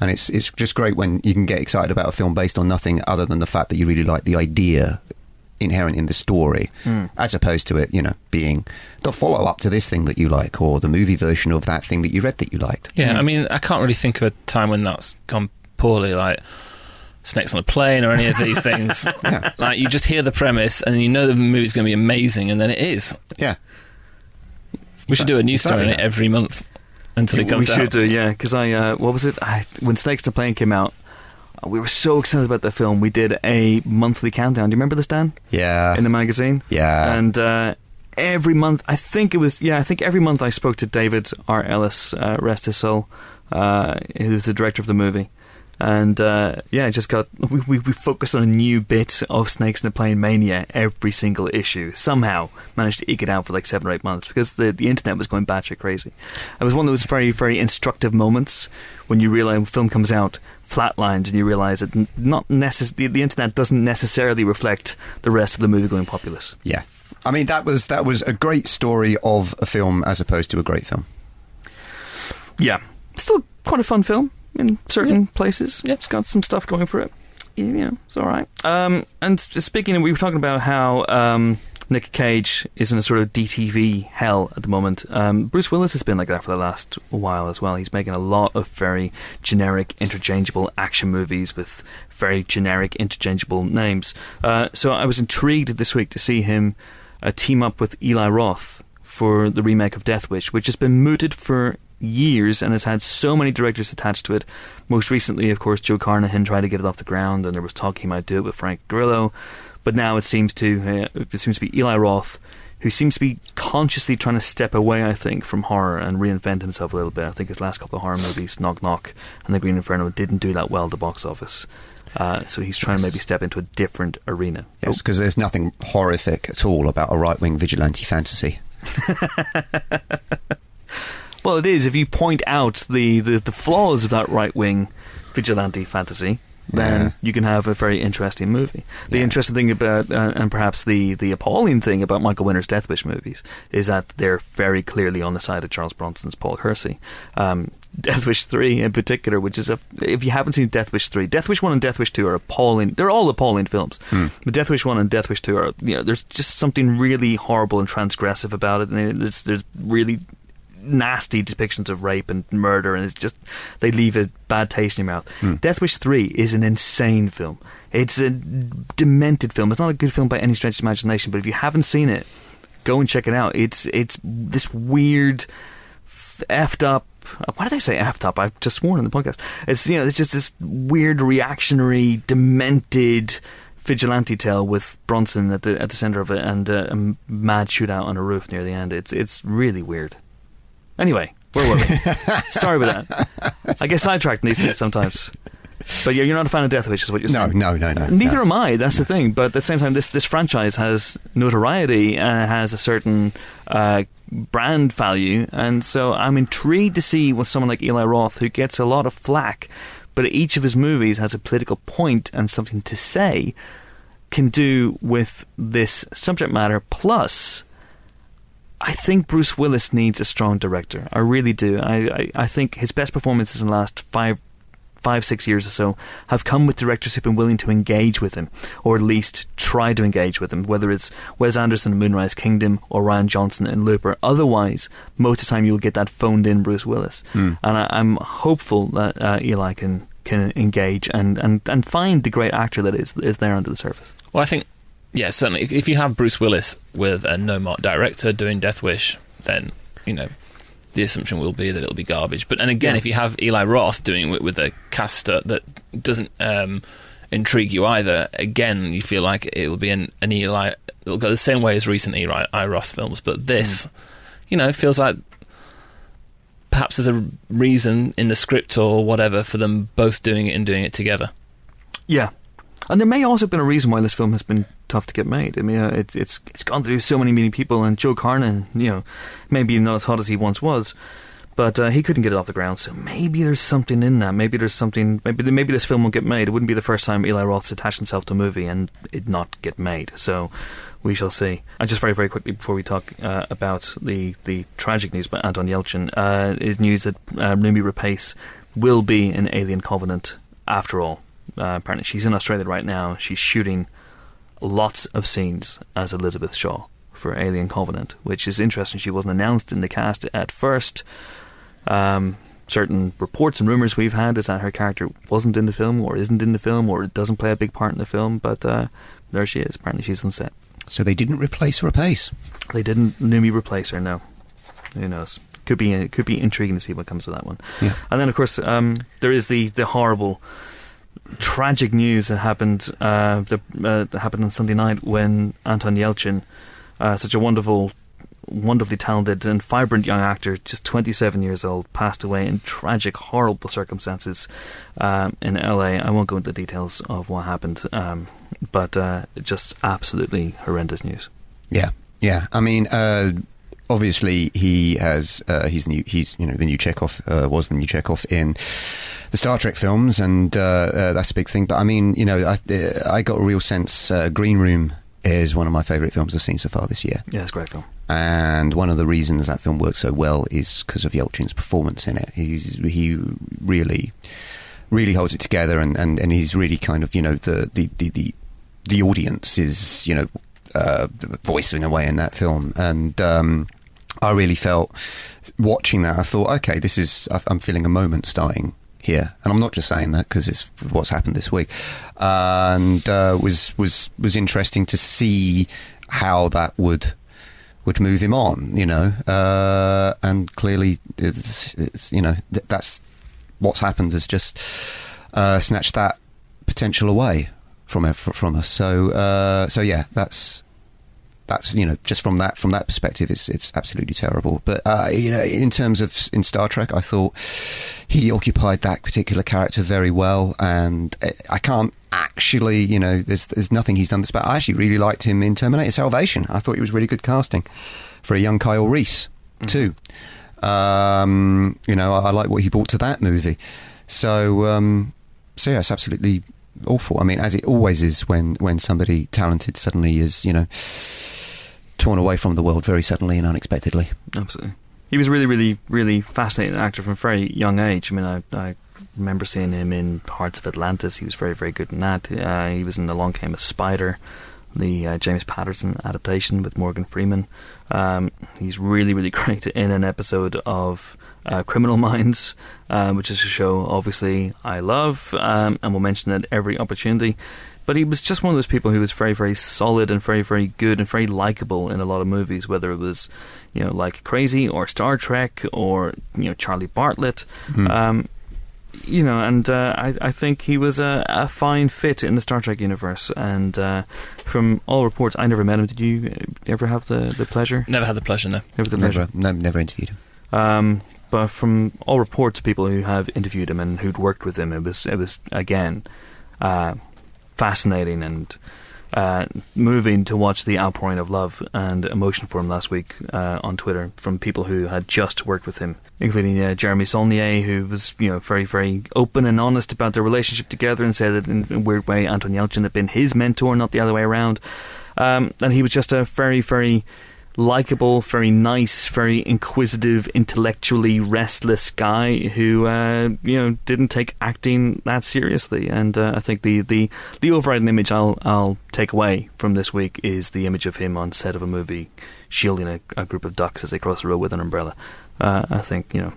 And it's it's just great when you can get excited about a film based on nothing other than the fact that you really like the idea inherent in the story, as opposed to it, you know, being the follow up to this thing that you like or the movie version of that thing that you read that you liked. Yeah, I mean, I can't really think of a time when that's gone poorly, like Snakes on a Plane or any of these things. Yeah. Like, you just hear the premise and you know the movie's going to be amazing, and then it is. Yeah. We should do a news story on it every month until it comes out. we out. should do, yeah. Because I, uh, what was it? I, when Snakes to Plane came out, we were so excited about the film. We did a monthly countdown. Do you remember this, Dan? Yeah. In the magazine. yeah. And uh, every month, I think it was, yeah, I think every month I spoke to David R. Ellis, uh, rest his soul, uh, who's the director of the movie. And uh, yeah, just got we, we we focused on a new bit of Snakes in a Plane mania every single issue. Somehow managed to eke it out for like seven or eight months because the the internet was going batshit crazy. It was one of those very very instructive moments when you realize when film comes out flatlines and you realize that not necess- the, the internet doesn't necessarily reflect the rest of the movie going populace. Yeah. I mean that was that was a great story of a film as opposed to a great film. Yeah, still quite a fun film in certain places. Yeah. It's got some stuff going for it. Yeah, you know, it's all right. Um, and speaking, of, we were talking about how um, Nick Cage is in a sort of DTV hell at the moment. Um, Bruce Willis has been like that for the last while as well. He's making a lot of very generic, interchangeable action movies with very generic, interchangeable names. Uh, so I was intrigued this week to see him uh, team up with Eli Roth for the remake of Death Wish, which has been mooted for years and has had so many directors attached to it. Most recently, of course, Joe Carnahan tried to get it off the ground, and there was talk he might do it with Frank Grillo. But now it seems to uh, it seems to be Eli Roth, who seems to be consciously trying to step away, I think, from horror and reinvent himself a little bit. I think his last couple of horror movies, Knock Knock and The Green Inferno, didn't do that well at the box office. Uh, so he's trying to maybe step into a different arena. Yes, because there's nothing horrific at all about a right wing vigilante fantasy. Well, it is. If you point out the, the, the flaws of that right wing vigilante fantasy, then Yeah. you can have a very interesting movie. The Yeah. interesting thing about, uh, and perhaps the, the appalling thing about Michael Winner's Death Wish movies, is that they're very clearly on the side of Charles Bronson's Paul Kersey. Um, Death Wish 3 in particular, which is a. If you haven't seen Death Wish 3, Death Wish 1 and Death Wish 2 are appalling. They're all appalling films. But Death Wish 1 and Death Wish 2 are. You know, there's just something really horrible and transgressive about it. And it's, there's really nasty depictions of rape and murder, and it's just they leave a bad taste in your mouth. Death Wish Three is an insane film. It's a demented film. It's not a good film by any stretch of imagination, but if you haven't seen it, go and check it out. It's it's this weird, effed up. Why did I say effed up? I've just sworn in the podcast. It's you know it's just this weird reactionary, demented vigilante tale with Bronson at the at the center of it and uh, a mad shootout on a roof near the end. It's it's really weird. Anyway, where were we? Sorry about that. I get sidetracked in these things sometimes. But you're, you're not a fan of Death Wish, is what you're No, saying. no, no, no. Neither no. am I. That's the thing. But at the same time, this this franchise has notoriety and has a certain uh, brand value, and so I'm intrigued to see what someone like Eli Roth, who gets a lot of flack, but each of his movies has a political point and something to say, can do with this subject matter. Plus, I think Bruce Willis needs a strong director. I really do. I, I, I think his best performances in the last five five, six years or so, have come with directors who've been willing to engage with him, or at least try to engage with him, whether it's Wes Anderson in Moonrise Kingdom or Rian Johnson in Looper. Otherwise, most of the time you'll get that phoned in Bruce Willis. Hmm. And I, I'm hopeful that uh, Eli can can engage and, and, and find the great actor that is is there under the surface. Well, I think, yeah, certainly. If, you have Bruce Willis with a no director doing Death Wish, then, you know, the assumption will be that it'll be garbage. But and again, Yeah. if you have Eli Roth doing it with a cast uh, that doesn't um, intrigue you either, again, you feel like it will be an, an Eli. It'll go the same way as recent Eli, Eli Roth films. But this, you know, feels like perhaps there's a reason in the script or whatever for them both doing it and doing it together. Yeah, and there may also have been a reason why this film has been tough to get made. I mean, uh, it's it's it's gone through so many many people, and Joe Carnahan, you know, maybe not as hot as he once was, but uh, he couldn't get it off the ground. So maybe there's something in that. Maybe there's something. Maybe maybe this film won't get made. It wouldn't be the first time Eli Roth's attached himself to a movie and it not get made. So. We shall see. And just very, very quickly before we talk uh, about the, the tragic news by Anton Yelchin, uh, is news that uh, Noomi Rapace will be in Alien Covenant after all. Uh, apparently, she's in Australia right now. She's shooting lots of scenes as Elizabeth Shaw for Alien Covenant, which is interesting. She wasn't announced in the cast at first. Um, certain reports and rumors we've had is that her character wasn't in the film, or isn't in the film, or doesn't play a big part in the film. But uh, there she is. Apparently, she's on set. So they didn't replace Rapace. They didn't Noomi replace her. No, who knows? Could be it could be intriguing to see what comes of that one. Yeah. And then, of course, um, there is the, the horrible, tragic news that happened uh, that, uh, that happened on Sunday night when Anton Yelchin, uh, such a wonderful, wonderfully talented and vibrant young actor, just 27 years old, passed away in tragic, horrible circumstances um, in LA. I won't go into the details of what happened, um, but uh, just absolutely horrendous news. Yeah, yeah. I mean, uh, obviously he has uh, he's new he's you know the new Chekhov uh, was the new Chekhov in the Star Trek films, and uh, uh, that's a big thing. But I mean, you know, I uh, I got a real sense. Uh, Green Room is one of my favourite films I've seen so far this year, Yeah, it's a great film. and one of the reasons that film works so well is because of Yelchin's performance in it. He's he really really holds it together, and, and, and he's really kind of you know the the the the, the audience is you know uh, the voice in a way in that film, and um, I really felt watching that. I thought, okay, this is I'm feeling a moment starting here, and I'm not just saying that because it's what's happened this week, and uh, was was was interesting to see how that would would move him on, you know, uh, and clearly, it's, it's you know th- that's what's happened has just uh, snatched that potential away from from us. So uh, so yeah, that's that's you know just from that from that perspective, it's it's absolutely terrible. But uh, you know, in terms of in Star Trek, I thought he occupied that particular character very well, and I- I can't actually you know there's there's nothing he's done this bad. I actually really liked him in Terminator Salvation. I thought he was really good casting for a young Kyle Reese too. Um, you know, I, I like what he brought to that movie. So, um, so yeah, it's absolutely awful. I mean, as it always is when when somebody talented suddenly is, you know, torn away from the world very suddenly and unexpectedly. Absolutely. He was really, really, really fascinating actor from a very young age. I mean, I, I remember seeing him in Hearts of Atlantis. He was very, very good in that. Uh, he was in Along Came a Spider, the uh, James Patterson adaptation with Morgan Freeman. Um, he's really, really great in an episode of uh, Criminal Minds, uh, which is a show obviously I love um, and will mention at every opportunity. But he was just one of those people who was very, very solid and very, very good and very likable in a lot of movies, whether it was, you know, like Crazy or Star Trek or, you know, Charlie Bartlett. Um, you know, and uh, I, I think he was a, a fine fit in the Star Trek universe. And uh, from all reports, I never met him. Did you uh, ever have the, the pleasure? Never had the pleasure, no. Never the pleasure. Never, no, never interviewed him. Um, but from all reports people who have interviewed him and who'd worked with him, it was it was again uh, fascinating and uh, moving to watch the outpouring of love and emotion for him last week uh, on Twitter from people who had just worked with him, including uh, Jeremy Saulnier, who was you know very very open and honest about their relationship together and said that in a weird way Anton Yelchin had been his mentor, not the other way around. Um, and he was just a very very likable, very nice, very inquisitive, intellectually restless guy who uh, you know didn't take acting that seriously. And uh, I think the, the the overriding image I'll I'll take away from this week is the image of him on set of a movie shielding a, a group of ducks as they cross the road with an umbrella. Uh, I think you know.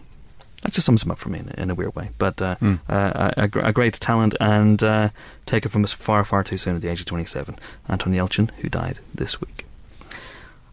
That just sums him up for me in, in a weird way, but uh, Mm. uh, a, a great talent and uh, taken from us far, far too soon at the age of 27. Anton Yelchin, who died this week.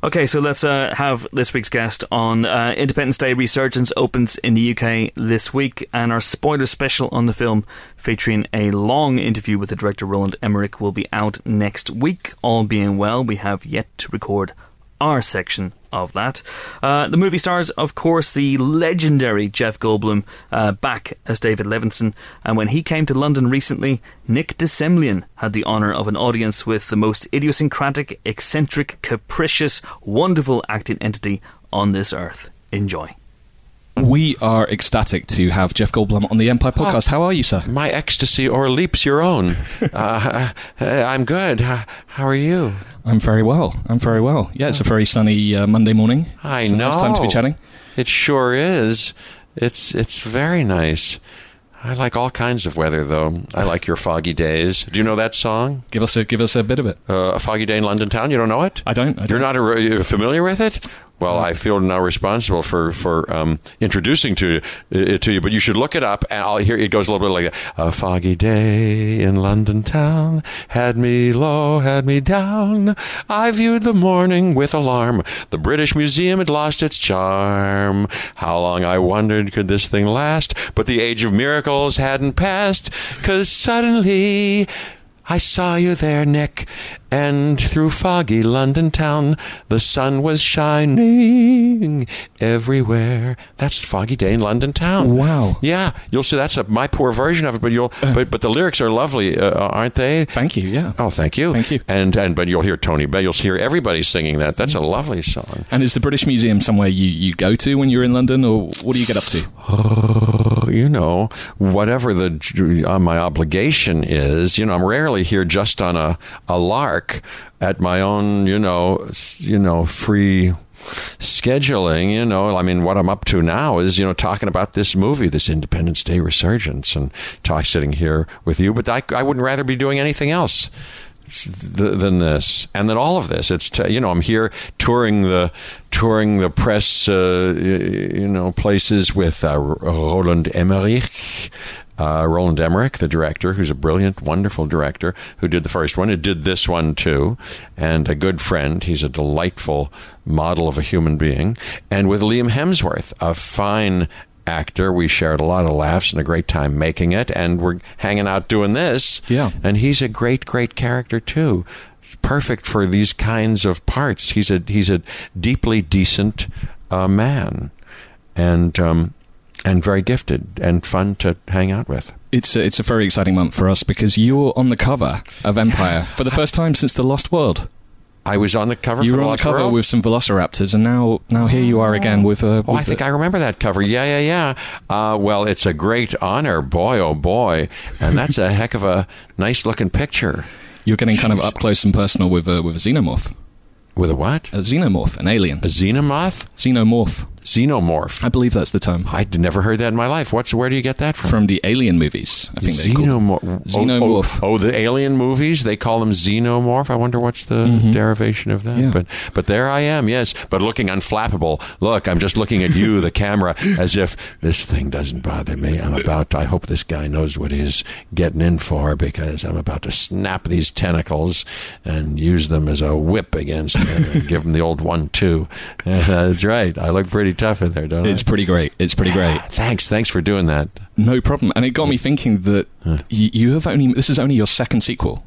Okay, so let's uh, have this week's guest on. Uh, Independence Day Resurgence opens in the UK this week, and our spoiler special on the film, featuring a long interview with the director Roland Emmerich, will be out next week. All being well, we have yet to record our section of that. Uh, the movie stars, of course, the legendary Jeff Goldblum uh, back as David Levinson. And when he came to London recently, Nick de Semlyen had the honour of an audience with the most idiosyncratic, eccentric, capricious, wonderful acting entity on this earth. Enjoy. We are ecstatic to have Jeff Goldblum on the Empire podcast. How are you, sir? My ecstasy o'erleaps your own. uh, I'm good. How, are you? I'm very well. I'm very well. Yeah, it's a very sunny uh, Monday morning. I It's a nice time to be chatting. It sure is. It's it's very nice. I like all kinds of weather, though. I like your foggy days. Do you know that song? Give us a give us a bit of it. Uh, a foggy day in London town. You don't know it? I don't. I You're don't. not a, you're familiar with it? Well, I feel now responsible for for um, introducing to it to you, but you should look it up. And I'll hear it goes a little bit like that. A foggy day in London town had me low, had me down. I viewed the morning with alarm. The British Museum had lost its charm. How long I wondered could this thing last? But the age of miracles hadn't passed, 'cause suddenly. I saw you there, Nick, and through foggy London town, the sun was shining everywhere. That's foggy day in London town. Wow. Yeah, you'll see. That's a, my poor version of it, but you'll. but but the lyrics are lovely, uh, aren't they? Thank you. Yeah. Oh, thank you. Thank you. And and but you'll hear Tony Bell. You'll hear everybody singing that. That's a lovely song. And is the British Museum somewhere you, you go to when you're in London, or what do you get up to? Oh, you know, whatever the uh, my obligation is, you know, I'm rarely here just on a, a lark at my own, you know, you know, free scheduling, you know, I mean, what I'm up to now is, you know, talking about this movie, this Independence Day Resurgence, and talk sitting here with you. But I, I wouldn't rather be doing anything else th- than this, and then all of this. It's t- you know I'm here touring the touring the press, uh, you know, places with uh, Roland Emmerich. Uh, Roland Emmerich, the director, who's a brilliant, wonderful director, who did the first one, who did this one too, and a good friend. He's a delightful model of a human being. And with Liam Hemsworth, a fine actor. We shared a lot of laughs and a great time making it, and we're hanging out doing this. Yeah. And he's a great, great character too. Perfect for these kinds of parts. He's a he's a deeply decent uh, man, and um, and very gifted and fun to hang out with. It's a, it's a very exciting month for us because you're on the cover of Empire for the first time since The Lost World. I was on the cover. You for were the on the cover World. with some Velociraptors, and now now here you are again with a. Oh, I think I remember that cover. Yeah, yeah, yeah. Uh, well, it's a great honor, boy, oh boy, and that's a heck of a nice looking picture. You're getting kind of up close and personal with a, with a xenomorph. With a what? A xenomorph, an alien. A xenomorph? Xenomorph. Xenomorph. I believe that's the term. I'd never heard that in my life. What's where do you get that from? From the Alien movies, I think called. Xenomorph. Oh, oh, oh, the alien movies, they call them xenomorph. I wonder what's the derivation of that. Mm-hmm. Yeah. But but there I am, yes. But looking unflappable. Look, I'm just looking at you, the camera, as if this thing doesn't bother me. I'm about to, I hope this guy knows what he's getting in for because I'm about to snap these tentacles and use them as a whip against him and give him the old one two. that's right. I look pretty tough in there, don't It's I? pretty great. It's pretty great. Ah, thanks, thanks for doing that. No problem. And it got me thinking that you, you have only this is only your second sequel,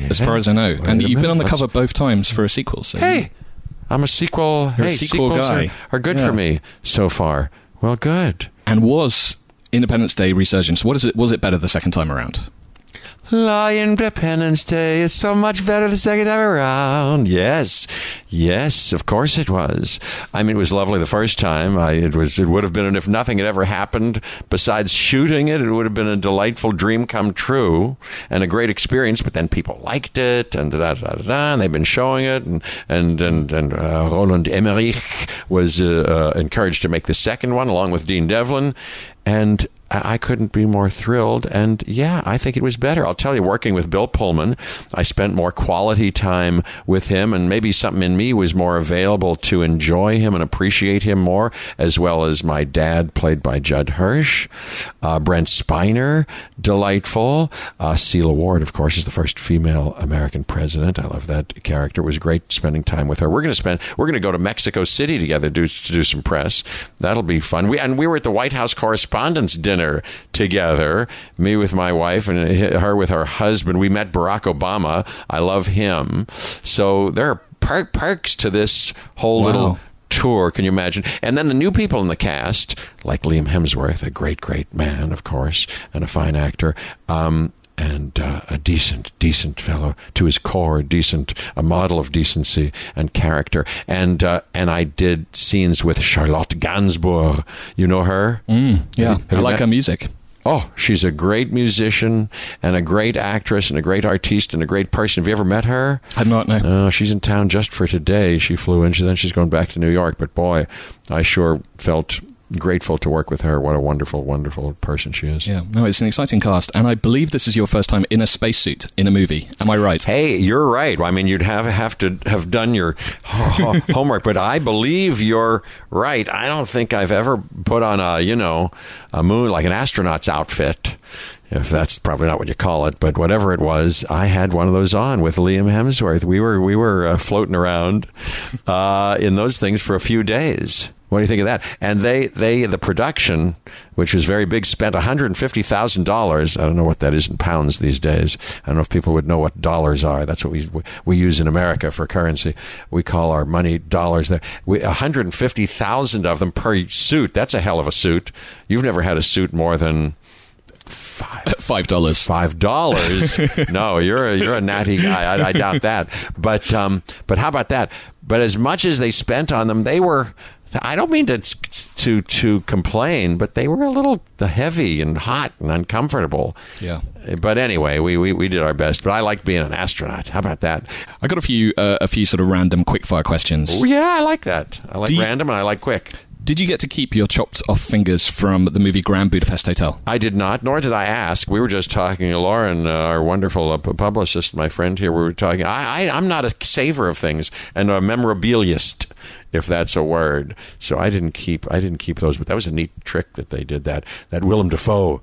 as far as I know, Wait and a you've been on the cover let's- both times for a sequel. So Hey, I'm a sequel. You're a hey, sequel sequels guy. Are, are good Yeah. for me so far. Well, good. and was Independence Day Resurgence? What is it? Was it better the second time around? Lie Independence Day is so much better the second time around. Yes, yes, of course it was. I mean, it was lovely the first time. I, it was. It would have been, and if nothing had ever happened besides shooting it, it would have been a delightful dream come true and a great experience. But then people liked it, and da da da da, and they've been showing it, and and and and uh, Roland Emmerich was uh, uh, encouraged to make the second one along with Dean Devlin, and I couldn't be more thrilled. And yeah, I think it was better. I'll tell you, working with Bill Pullman, I spent more quality time with him, and maybe something in me was more available to enjoy him and appreciate him more, as well as my dad, played by Judd Hirsch, uh, Brent Spiner, delightful. Uh, Sela Ward, of course, is the first female American president. I love that character. It was great spending time with her. We're going to spend. We're going to go to Mexico City together to, to do some press. That'll be fun. We and we were at the White House Correspondents' Dinner together. Me with my wife and her with her husband. We met Barack Obama. I love him. So there are perks to this whole Wow. little tour. Can you imagine? And then the new people in the cast, like Liam Hemsworth, a great, great man, of course, and a fine actor. Um, and uh, a decent, decent fellow to his core, decent, a model of decency and character. And uh, and I did scenes with Charlotte Gainsbourg. You know her? Mm, yeah, I like met- her music. Oh, she's a great musician and a great actress and a great artiste and a great person. Have you ever met her? I'd not know. No, she's in town just for today. She flew in, she, then she's going back to New York. But boy, I sure felt grateful to work with her. What a wonderful, wonderful person she is. Yeah, no, it's an exciting cast, and I believe this is your first time in a spacesuit in a movie. Am I right? Hey, you're right. I mean, you'd have have to have done your homework, but I believe you're right. I don't think I've ever put on a you know a moon like an astronaut's outfit. If that's probably not what you call it, but whatever it was, I had one of those on with Liam Hemsworth. We were we were uh, floating around uh, in those things for a few days. What do you think of that? And they, they, the production, which was very big, spent one hundred and fifty thousand dollars. I don't know what that is in pounds these days. I don't know if people would know what dollars are. That's what we we use in America for currency. We call our money dollars. There, one hundred and fifty thousand of them per suit. That's a hell of a suit. You've never had a suit more than five Five dollars. five dollars. no, you're a, you're a natty guy. I, I doubt that. But um, but how about that? But as much as they spent on them, they were. I don't mean to to to complain, but they were a little heavy and hot and uncomfortable. Yeah. But anyway, we, we, we did our best. But I like being an astronaut. How about that? I got a few uh, a few sort of random quickfire questions. Oh, yeah, I like that. I like you- random and I like quick. Did you get to keep your chopped off fingers from the movie Grand Budapest Hotel? I did not, nor did I ask. We were just talking. Lauren, uh, our wonderful uh, publicist, my friend here, we were talking. I, I, I'm not a saver of things and a memorabiliist, if that's a word. So I didn't keep. I didn't keep those. But that was a neat trick that they did. That that Willem Dafoe,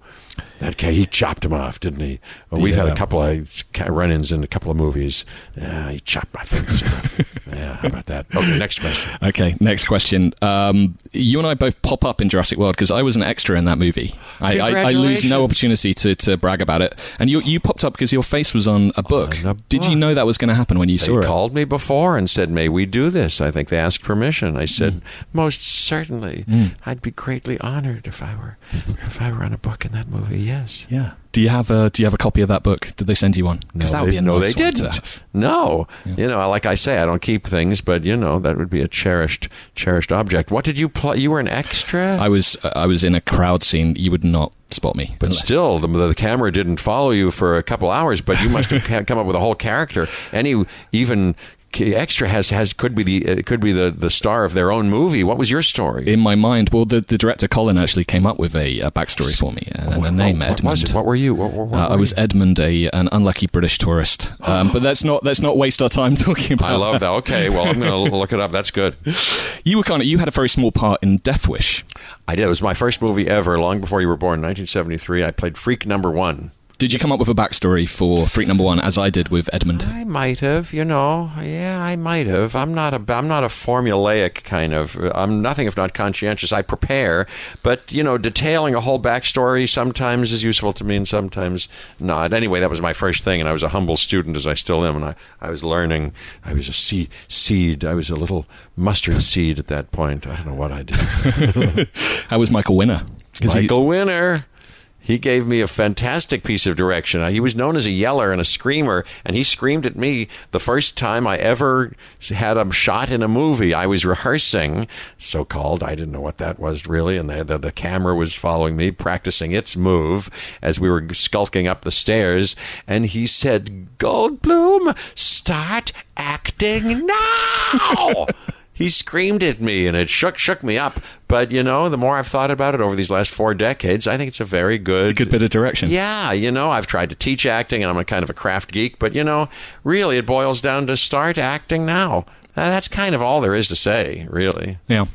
that guy, he chopped him off, didn't he? Well, we've had a couple of run-ins in a couple of movies. Yeah, he chopped my fingers off. Yeah, how about that? Okay, next question. Okay, next question. Um, you and I both pop up in Jurassic World because I was an extra in that movie. I, I, I lose no opportunity to, to brag about it. And you you popped up because your face was on a book. On a Did you know that was going to happen when you They saw it? called me before and said, "May we do this?" I think they asked permission. I said, Mm. "Most certainly. I'd be greatly honored if I were if I were on a book in that movie." Yes. Yeah. Do you have a Do you have a copy of that book? Did they send you one? Because that would they, be a no, nice they one to didn't. have. No, you know, like I say, I don't keep things, but you know, that would be a cherished, cherished object. What did you play? You were an extra, I was I was in a crowd scene. You would not spot me. but unless- still, the, the camera didn't follow you for a couple hours. But you must have come up with a whole character. Any even k- extra has has could be the uh, could be the the star of their own movie. What was your story? in my mind, well, the, the director Colin actually came up with a, a backstory for me and, and a name what, what Edmund. was it? What were you? What, what, what Uh, I was you? Edmund, a an unlucky British tourist. Um, but let's not let's not waste our time talking about. I love that. Okay, well, I'm going to look it up. That's good. You were kind of you had a very small part in Death Wish. I did. It was my first movie ever, long before you were born, 1973. I played Freak Number One. Did you come up with a backstory for Freak Number One, as I did with Edmund? I might have, you know. Yeah, I might have. I'm not a I'm not a formulaic kind of. I'm nothing if not conscientious. I prepare, but you know, detailing a whole backstory sometimes is useful to me and sometimes not. Anyway, that was my first thing, and I was a humble student as I still am, and I, I was learning. I was a seed, seed. I was a little mustard seed at that point. I don't know what I did. How was Michael Winner? 'Cause he- Michael Winner. He gave me a fantastic piece of direction. He was known as a yeller and a screamer, and he screamed at me the first time I ever had a shot in a movie. I was rehearsing, so called. I didn't know what that was really, and the, the, the camera was following me, practicing its move as we were skulking up the stairs. And he said, Goldblum, start acting now. He screamed at me and it shook shook me up. But you know, the more I've thought about it over these last four decades, I think it's a very good Good bit of direction. yeah, you know, I've tried to teach acting, and I'm a kind of a craft geek, but you know, really, it boils down to start acting now. That's kind of all there is to say, really. Yeah.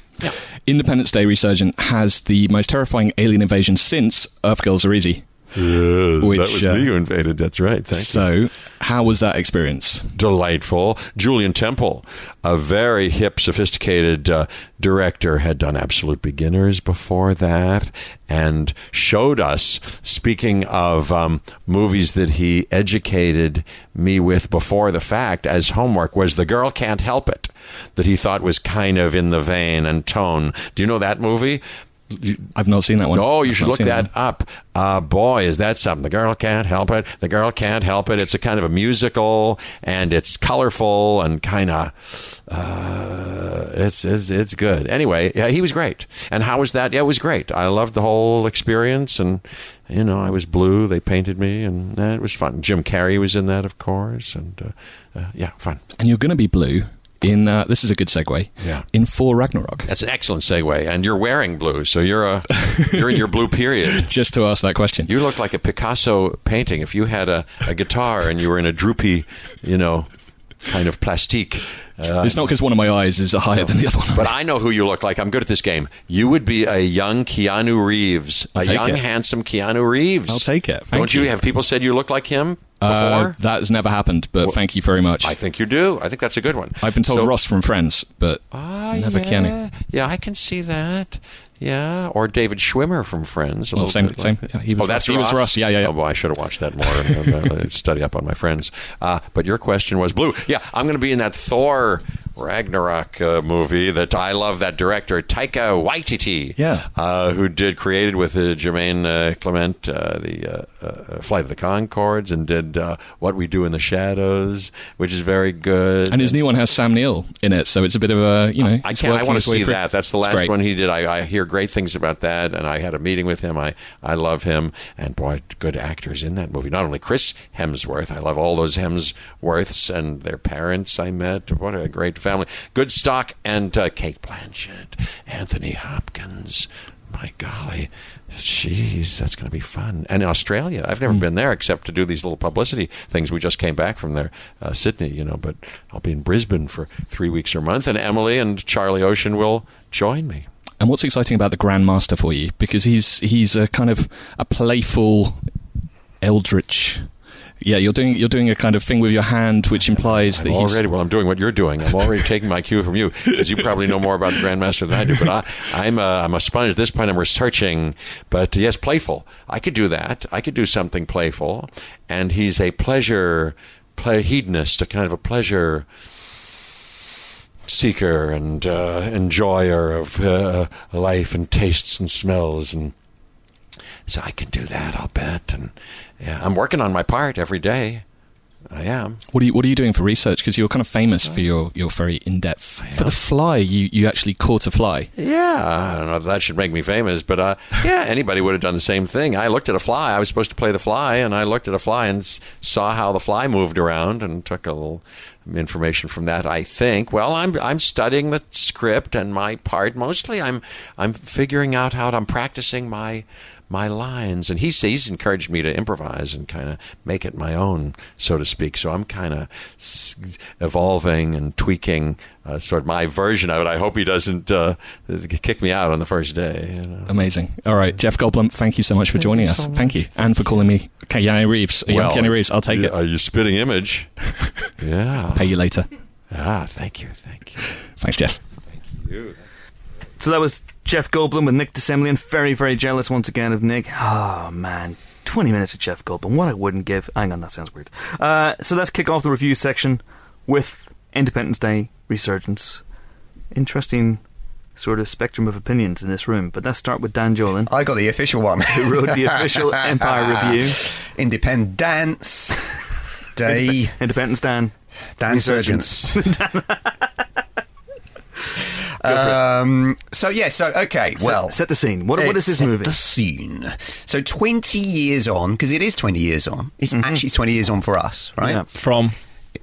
Independence Day Resurgence has the most terrifying alien invasion since Earth Girls Are Easy. Yes, Which, that was uh, me who invaded. That's right. Thank you. so, how was that experience? delightful. Julien Temple, a very hip, sophisticated uh, director, had done Absolute Beginners before that and showed us, speaking of um, movies that he educated me with before the fact as homework, was The Girl Can't Help It, that he thought was kind of in the vein and tone. Do you know that movie? I've not seen that one. Oh, you I've should look seen that up. Uh, boy, is that something. The girl can't help it. The girl can't help it. It's a kind of a musical, and it's colorful and kind of. Uh, it's, it's it's good. Anyway, yeah, he was great. And how was that? Yeah, it was great. I loved the whole experience, and you know, I was blue. They painted me, and uh, it was fun. Jim Carrey was in that, of course, and uh, uh, yeah, fun. And you're going to be blue in, uh, this is a good segue, Yeah. in Thor Ragnarok. That's an excellent segue. And you're wearing blue, so you're a you're in your blue period. Just to ask that question. You look like a Picasso painting. If you had a, a guitar and you were in a droopy, you know, kind of plastique. Uh, it's not because one of my eyes is higher than the other one. but I know who you look like. I'm good at this game. You would be a young Keanu Reeves, a young, it. handsome Keanu Reeves. I'll take it. Thank Don't you. you. have people said you look like him before? Uh, that has never happened, but thank you very much. I think you do. I think that's a good one. I've been told So- Ross from Friends, but Ah, never yeah. Keanu. Yeah, I can see that. Yeah, or David Schwimmer from Friends. Well, same- same. Yeah, he was oh, that's Ross. He was Ross. Yeah, yeah, yeah. Oh, well, I should have watched that more and uh, study up on my friends. Uh, but your question was blue. Yeah, I'm going to be in that Thor Ragnarok uh, movie that I love. That director Taika Waititi. Yeah. uh, who did created with uh, Jermaine uh, Clement uh, the uh, Flight of the Conchords and did uh, What We Do in the Shadows, which is very good. and his new one has Sam Neill in it, so it's a bit of a you know. I can't. I want to see that. That's the last one he did. I, I hear great things about that, and I had a meeting with him. I I love him, and boy, good actors in that movie. Not only Chris Hemsworth, I love all those Hemsworths and their parents. I met. What a great family. Good stock, and uh, Cate Blanchett, Anthony Hopkins. My golly. Jeez, that's going to be fun. And in Australia, I've never been there except to do these little publicity things. We just came back from there, uh, Sydney, you know, but I'll be in Brisbane for three weeks or a month, and Emily and Charlie Ocean will join me. And what's exciting about the Grandmaster for you? Because he's he's a kind of a playful eldritch. Yeah, you're doing you're doing a kind of thing with your hand, which implies that I'm he's already, well, I'm doing what you're doing. I'm already taking my cue from you, because you probably know more about the Grandmaster than I do. But I, I'm, a, I'm a sponge. At this point, I'm researching. But yes, playful. I could do that. I could do something playful. And he's a pleasure, ple- hedonist, a kind of a pleasure seeker and uh, enjoyer of uh, life and tastes and smells and so I can do that I'll bet and yeah I'm working on my part every day I am What are you What are you doing for research? Because you're kind of famous for your your very in depth. For the fly, you you actually caught a fly. Yeah, I don't know if that should make me famous, but uh, yeah, anybody would have done the same thing. I looked at a fly. I was supposed to play the fly, and I looked at a fly and s- saw how the fly moved around and took a little information from that. I think. Well, I'm I'm studying the script and my part. Mostly, I'm I'm figuring out how to, I'm practicing my my lines, and he's he's encouraged me to improvise and kind of make it my own, so to speak. So I'm kind of evolving and tweaking uh, sort of my version of it. I hope he doesn't uh, kick me out on the first day. You know. Amazing. All right, Jeff Goldblum, thank you so much for joining you us. so much. Thank you, and for calling me Keanu Reeves. Young Well, Keanu Reeves. I'll take it. Are you spitting image? yeah. Pay you later. Ah, thank you, thank you. Thanks, Jeff. So that was Jeff Goldblum with Nick de Semlyen. Very, very jealous once again of Nick. Oh, man. 20 minutes of Jeff Goldblum. What I wouldn't give. Hang on, that sounds weird. Uh, so let's kick off the review section with Independence Day Resurgence. Interesting sort of spectrum of opinions in this room. But let's start with Dan Jolin, I got the official one. who wrote the official Empire review. Independence Day. Independence Dan. Dan Resurgence. Surgeons. um, so yeah, so okay, well, set, set the scene. What, what is this set movie? The scene. So twenty years on, because it is twenty years on. It's Mm-hmm. actually twenty years on for us, right? Yeah. From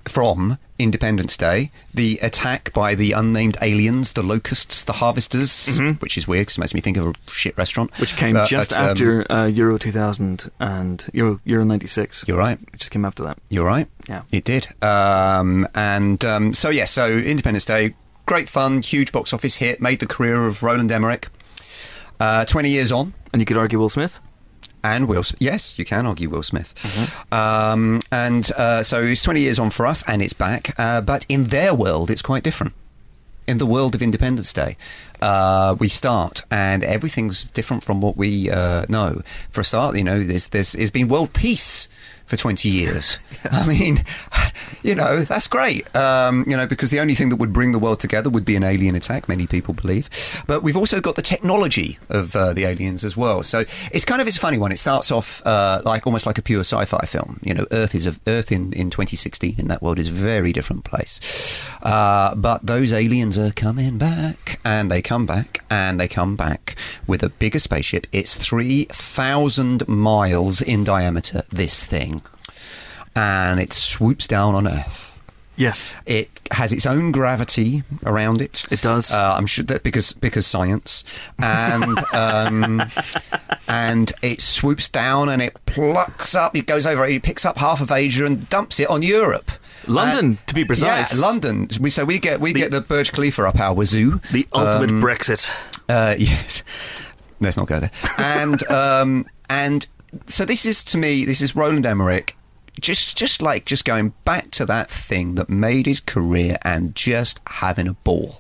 From Independence Day, the attack by the unnamed aliens, the locusts, the harvesters, which is weird because it makes me think of a shit restaurant. Mm-hmm. Which came Uh, just but, um, after uh, Euro 2000 and Euro Euro 96. You're right. It just came after that. You're right. Yeah. It did. Um, and um, so, yeah, so Independence Day, great fun, huge box office hit, made the career of Roland Emmerich. Uh, 20 years on, And you could argue Will Smith. and Will. Smith. Yes, you can argue Will Smith. Um, and uh, so it's 20 years on for us, and it's back. Uh, but in their world, it's quite different. In the world of Independence Day, uh, we start, and everything's different from what we uh, know. For a start, you know, there's, there's, there's been world peace for 20 years. I mean, you know, that's great. Um, you know, because the only thing that would bring the world together would be an alien attack, many people believe. But we've also got the technology of uh, the aliens as well. So it's kind of it's a funny one. It starts off uh, like almost like a pure sci-fi film. You know, Earth is a, Earth in, in 2016 in that world is a very different place. Uh, but those aliens are coming back, and they come back, and they come back with a bigger spaceship. It's 3,000 miles in diameter. This thing and it swoops down on Earth. Yes. It has its own gravity around it. It does. Uh, I'm sure that because because science, and um, and it swoops down and it plucks up. It goes over. It picks up half of Asia and dumps it on Europe. London, to be precise. Yeah, London. We so we get we get the Burj Khalifa up our wazoo. The ultimate Um, Brexit. uh, yes. Let's not go there. And um, and so this is to me, this is Roland Emmerich, just just like just going back to that thing that made his career and just having a ball.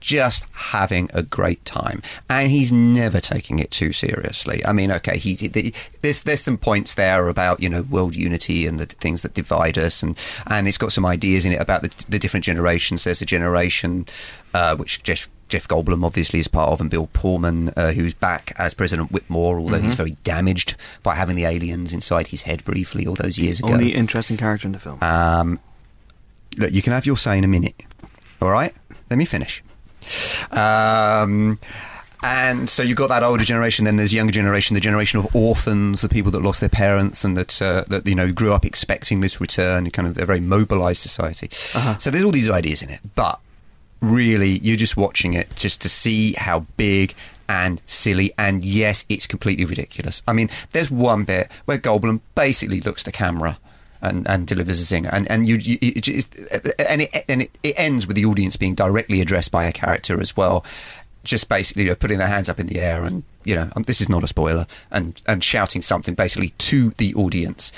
Just having a great time, and he's never taking it too seriously. I mean, okay, he's the, there's there's some points there about you know world unity and the things that divide us, and and it's got some ideas in it about the, the different generations. There's a generation uh, which Jeff Jeff Goldblum obviously is part of, and Bill Pullman, uh, who's back as President Whitmore, although he's very damaged by having the aliens inside his head briefly all those years ago. Only interesting character in the film. Um, look, you can have your say in a minute. All right, let me finish. Um, and so you've got that older generation. Then there's younger generation, the generation of orphans, the people that lost their parents and that uh, that you know grew up expecting this return. Kind of a very mobilised society. So there's all these ideas in it, but really, you're just watching it just to see how big and silly. And yes, it's completely ridiculous. I mean, there's one bit where Goldblum basically looks to camera. And, and delivers a zinger, and and you, you just, and it and it, it ends with the audience being directly addressed by a character as well, just basically you know, putting their hands up in the air and you know um, this is not a spoiler and and shouting something basically to the audience.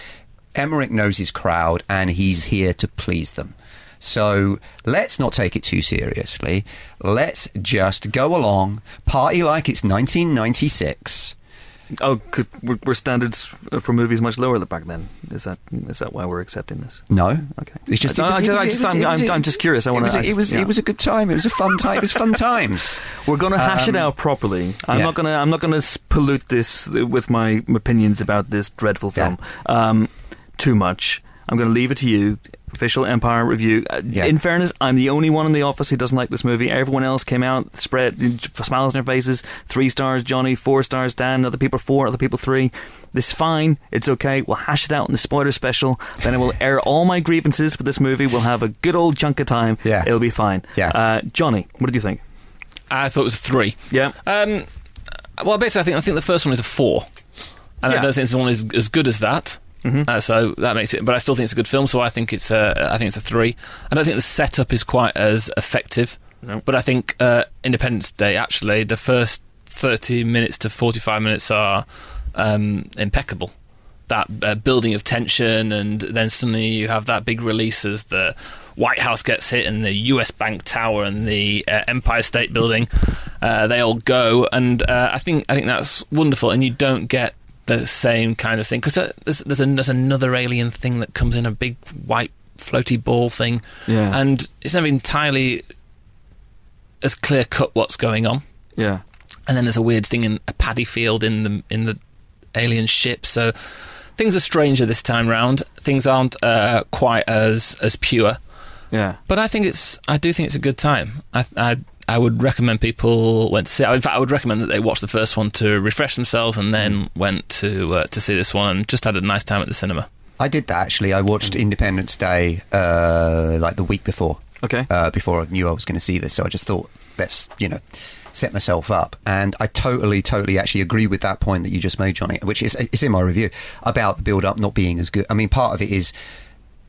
Emmerich knows his crowd and he's here to please them. So let's not take it too seriously. Let's just go along, party like it's 1996. Oh, were, were standards for movies much lower back then? Is that is that why we're accepting this? No, Okay. It's just. I- it was- I it just- was- I it was- I'm- it was- I'm- I'm just curious. I it was- It was. yeah. It was a good time. It was a fun time. It was fun times. We're going to hash it Um, out properly. I'm yeah. not going to. I'm not going to pollute this with my opinions about this dreadful film um, too much. I'm going to leave it to you. Official Empire review. Uh, Yeah. In fairness, I'm the only one in the office who doesn't like this movie. Everyone else came out, spread smiles on their faces. Three stars, Johnny. Four stars, Dan. Other people four. Other people three. This is fine. It's okay. We'll hash it out in the spoiler special. Then I will air all my grievances with this movie. We'll have a good old chunk of time. Yeah. It'll be fine. Yeah. Uh, Johnny, what did you think? I thought it was three. Yeah. Um, well, basically, I think I think the first one is a four, and Yeah. I don't think this one is as good as that. Uh, so that makes it, but I still think it's a good film. So I think it's a, I think it's a three. I don't think the setup is quite as effective, No. but I think uh, Independence Day actually the first thirty minutes to forty-five minutes are um, impeccable. That uh, building of tension, and then suddenly you have that big release as the White House gets hit, and the U.S. Bank Tower, and the uh, Empire State Building. Uh, they all go, and uh, I think I think that's wonderful. And you don't get the same kind of thing because there's there's, an, there's another alien thing that comes in a big white floaty ball thing, Yeah. and it's never entirely as clear cut what's going on. Yeah. And then there's a weird thing in a paddy field in the in the alien ship. So things are stranger this time round. Things aren't uh, quite as as pure. Yeah. But I think it's I do think it's a good time. I I, I would recommend people went to see. In fact, I would recommend that they watch the first one to refresh themselves, and then went to uh, to see this one and just had a nice time at the cinema. I did that actually. I watched Independence Day uh, like the week before. Okay. Uh, before I knew I was going to see this, so I just thought, let's you know, set myself up. And I totally, totally actually agree with that point that you just made, Johnny, which is it's in my review about the build up not being as good. I mean, part of it is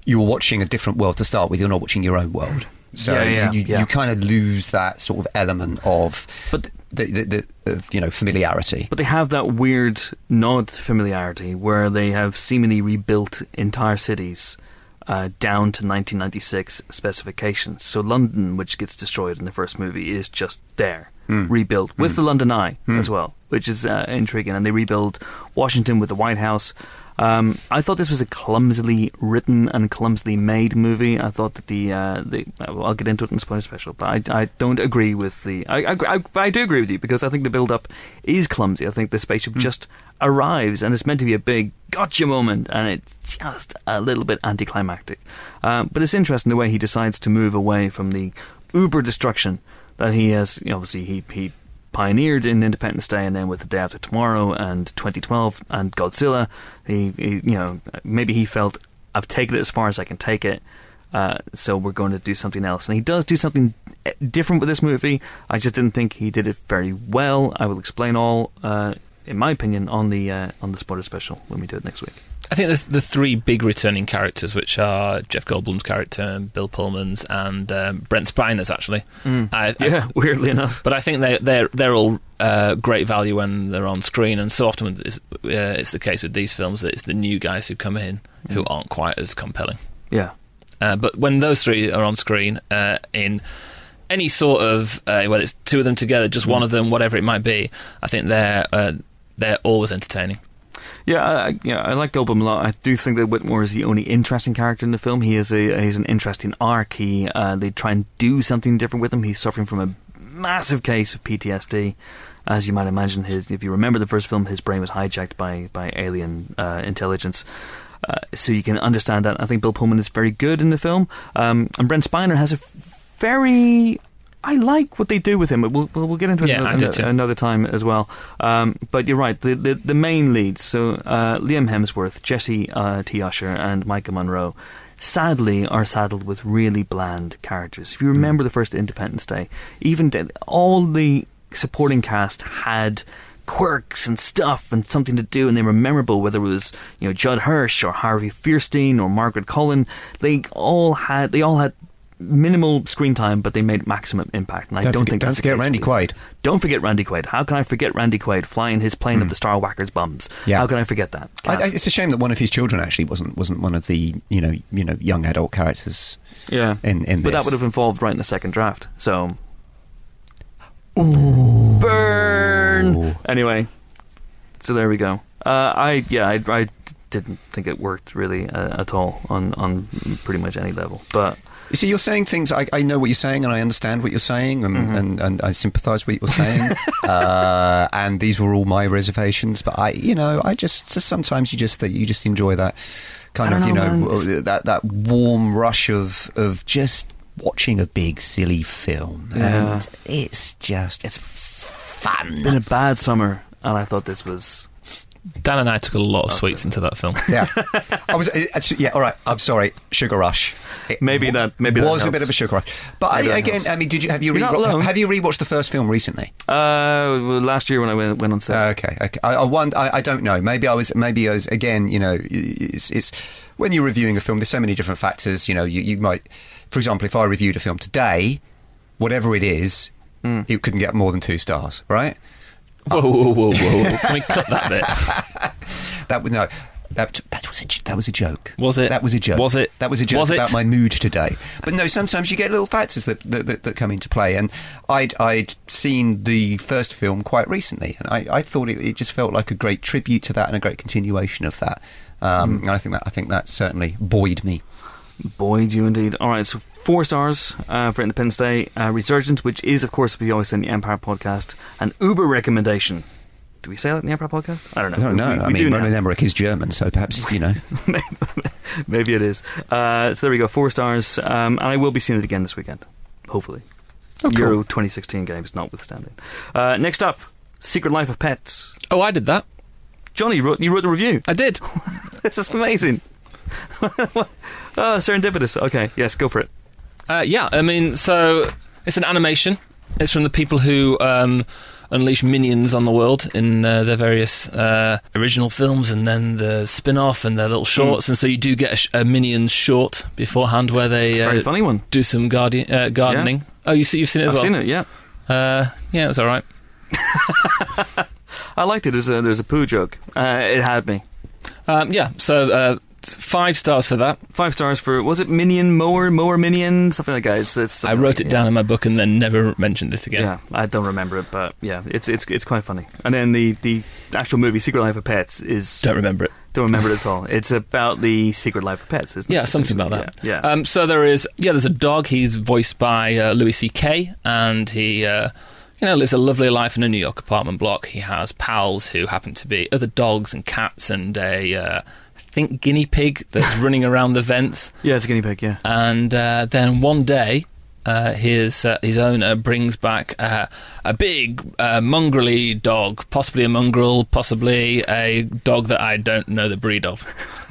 you're watching a different world to start with. You're not watching your own world. So Yeah, yeah, you, you, yeah. you kind of lose that sort of element of, But- the, the, the, of, you know familiarity. But they have that weird nod familiarity where they have seemingly rebuilt entire cities uh, down to 1996 specifications. So London, which gets destroyed in the first movie, is just there, rebuilt with the London Eye as well, which is uh, intriguing. And they rebuild Washington with the White House. Um, I thought this was a clumsily written and clumsily made movie. I thought that the, uh, the well, I'll get into it in the spoiler special, but I, I don't agree with the. I, I, I, I do agree with you because I think the build up is clumsy. I think the spaceship just arrives and it's meant to be a big gotcha moment, and it's just a little bit anticlimactic. Um, but it's interesting the way he decides to move away from the uber destruction that he has. You know, obviously, he he pioneered in Independence Day, and then with the Day After Tomorrow and 2012 and Godzilla, he, he you know maybe he felt I've taken it as far as I can take it. Uh, so we're going to do something else, and he does do something eh, different with this movie. I just didn't think he did it very well. I will explain all, uh, in my opinion, on the uh, on the spoiler special when we do it next week. I think the, the three big returning characters, which are Jeff Goldblum's character, Bill Pullman's, and um, Brent Spiner's, actually. I, I- Yeah, weirdly enough. but I think they, they're they're all uh, great value when they're on screen, and so often it's, uh, it's the case with these films that it's the new guys who come in who aren't quite as compelling. Yeah, Uh, but when those three are on screen uh, in any sort of uh, whether it's two of them together, just one of them, whatever it might be, I think they're uh, they're always entertaining. Yeah, I, yeah, I like Goldblum a lot. I do think that Whitmore is the only interesting character in the film. He is a he's an interesting arc. He uh, they try and do something different with him. He's suffering from a massive case of PTSD, as you might imagine. His if you remember the first film, his brain was hijacked by by alien uh, intelligence. Uh, so you can understand that. I think Bill Pullman is very good in the film, um, and Brent Spiner has a very I like what they do with him. We'll, we'll, we'll get into it Yeah, another, another time as well. Um, but you're right. The, the, the main leads, so uh, Liam Hemsworth, Jessie uh, T. Usher, and Maika Monroe, sadly are saddled with really bland characters. If you remember the first Independence Day, even all the supporting cast had quirks and stuff and something to do and they were memorable whether it was you know Judd Hirsch or Harvey Fierstein or Margaret Colin they all had they all had minimal screen time but they made maximum impact and I Don't don't forget- think don't forget Randy. Quaid. Don't forget Randy Quaid. How can I forget Randy Quaid flying his plane up the Star Whackers bums? Yeah. How can I forget that? I, I, it's a shame that one of his children actually wasn't wasn't one of the you know you know young adult characters yeah. in in but that would have involved writing a second draft. So burn. Anyway, so there we go. Uh, I yeah I, I didn't think it worked really uh, at all on on pretty much any level. But You see, you're saying things. I, I know what you're saying, and I understand what you're saying, and, Mm-hmm. and, and I sympathise with what you're saying. uh, and these were all my reservations, but I, you know, I just, just sometimes you just that you just enjoy that kind of, don't you know, know. That that warm rush of of just watching a big silly film, Yeah. and it's just it's fun. been a bad summer, and I thought this was Dan and I took a lot of sweets into that film. yeah, I was uh, actually, yeah. All right, I'm sorry, Sugar Rush. It Maybe that- maybe that was a bit of a sugar rush. But I, again, helps. I mean, did you have you You're have you rewatched the first film recently? uh, well, last year when I went, went on set. Uh, okay, okay. I, I, wonder, I, I don't know. Maybe I was. Maybe I was. Again, you know, it's, it's when you're reviewing a film. There's so many different factors. You know, you, you might, for example, if I reviewed a film today, whatever it is, Hmm. it couldn't get more than two stars, right? Whoa, whoa, whoa, whoa! Can we cut that bit? That was no. That, that was a that was a joke. Was it? That was a joke. Was it? That was a joke Was it? about my mood today. But no, sometimes you get little factors that, that, that, that come into play. And I'd I'd seen the first film quite recently, and I, I thought it, it just felt like a great tribute to that and a great continuation of that. Um, Hmm. And I think that I think that certainly buoyed me. Boy, do you indeed. All right, so four stars uh, for Independence Day uh, Resurgence, which is, of course, we always say in the Empire podcast, an Uber recommendation. Do we say that in the Empire podcast? I don't know. I don't know. We- we I do mean, now. Roland Emmerich is German, so perhaps, you know. Maybe it is. Uh, so there we go, four stars. Um, and I will be seeing it again this weekend, hopefully. Oh, cool. Euro 2016 games notwithstanding. Uh, next up, Secret Life of Pets. Oh, I did that. Johnny, you wrote, you wrote the review. I did. this is amazing. oh, serendipitous. Okay, yes, go for it. Uh, yeah, I mean, so it's an animation. It's from the people who um, unleash minions on the world in uh, their various uh, original films, and then the spin-off and their little shorts. And so you do get a, sh- a minions short beforehand where they Very uh, funny one. do some guardi- uh, gardening. Oh, you see, you've seen it as I've well. seen it, yeah. Uh, yeah, it was all right. I liked it. There's a, there's a poo joke. Uh, it had me. Um, yeah, so uh, five stars for that. Five stars for, was it Minion Mower? Mower Minion? Something like that. It's, it's I wrote like- it yeah. down in my book and then never mentioned it again. Yeah, I don't remember it, but yeah, it's it's it's quite funny. And then the the actual movie Secret Life of Pets is Don't remember it. don't remember it at all. It's about the Secret Life of Pets, isn't it? Yeah, something about that. Yeah. yeah. Um, so there is, yeah, there's a dog. He's voiced by uh, Louis C.K. and he, uh, you know, lives a lovely life in a New York apartment block. He has pals who happen to be other dogs and cats and a, uh, think, guinea pig that's running around the vents. yeah, it's a guinea pig. Yeah. And uh, then one day, uh, his uh, his owner brings back uh, a big uh, mongrelly dog, possibly a mongrel, possibly a dog that I don't know the breed of,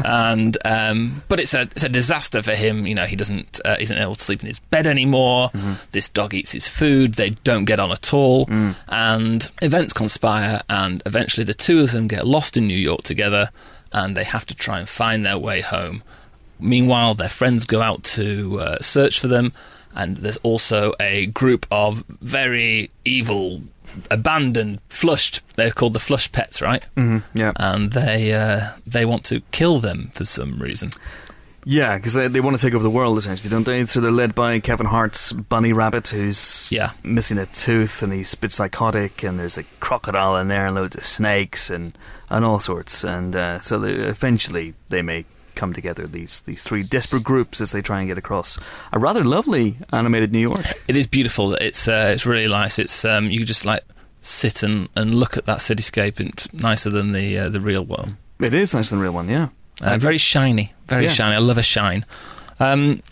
and um, but it's a it's a disaster for him. You know, he doesn't uh, isn't able to sleep in his bed anymore. This dog eats his food. They don't get on at all, and events conspire, and eventually the two of them get lost in New York together, and they have to try and find their way home. Meanwhile, their friends go out to uh, search for them, and there's also a group of very evil, abandoned, flushed. They're called the flush pets, right? hmm Yeah. And they uh, they want to kill them for some reason. Yeah, because they, they want to take over the world essentially, don't they? So they're led by Kevin Hart's bunny rabbit, who's Yeah. missing a tooth, and he's a bit psychotic. And there's a crocodile in there, and loads of snakes, and and all sorts. And uh, so they, eventually they may come together. These these three desperate groups as they try and get across a rather lovely animated New York. It is beautiful. It's uh, it's really nice. It's um, you just like sit and, and look at that cityscape. It's nicer than the uh, the real one. It is nicer than the real one, yeah. Uh, very shiny, very Yeah. shiny. I love a shine. Um,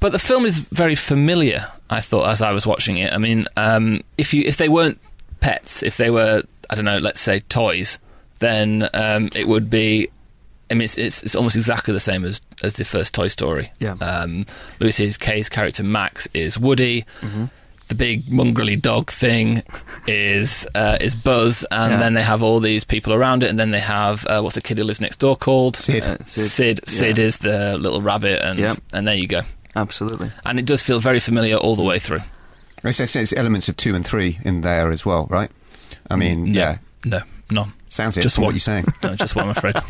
but the film is very familiar. I thought as I was watching it. I mean, um, if you if they weren't pets, if they were I don't know, let's say toys, then um, it would be. I mean, it's, it's it's almost exactly the same as as the first Toy Story. Yeah. Um, Louis C.K.'s character Max is Woody. Mm-hmm. The big mongrelly dog thing is uh, is Buzz, and Yeah. then they have all these people around it, and then they have uh, what's the kid who lives next door called? Sid. Uh, Sid. Sid, yeah. is the little rabbit, and Yeah. and there you go. Absolutely. And it does feel very familiar all the way through. It says there's elements of two and three in there as well, right? I mean, No. yeah. No, none. Sounds it Just from what you're saying. No, just what I'm afraid.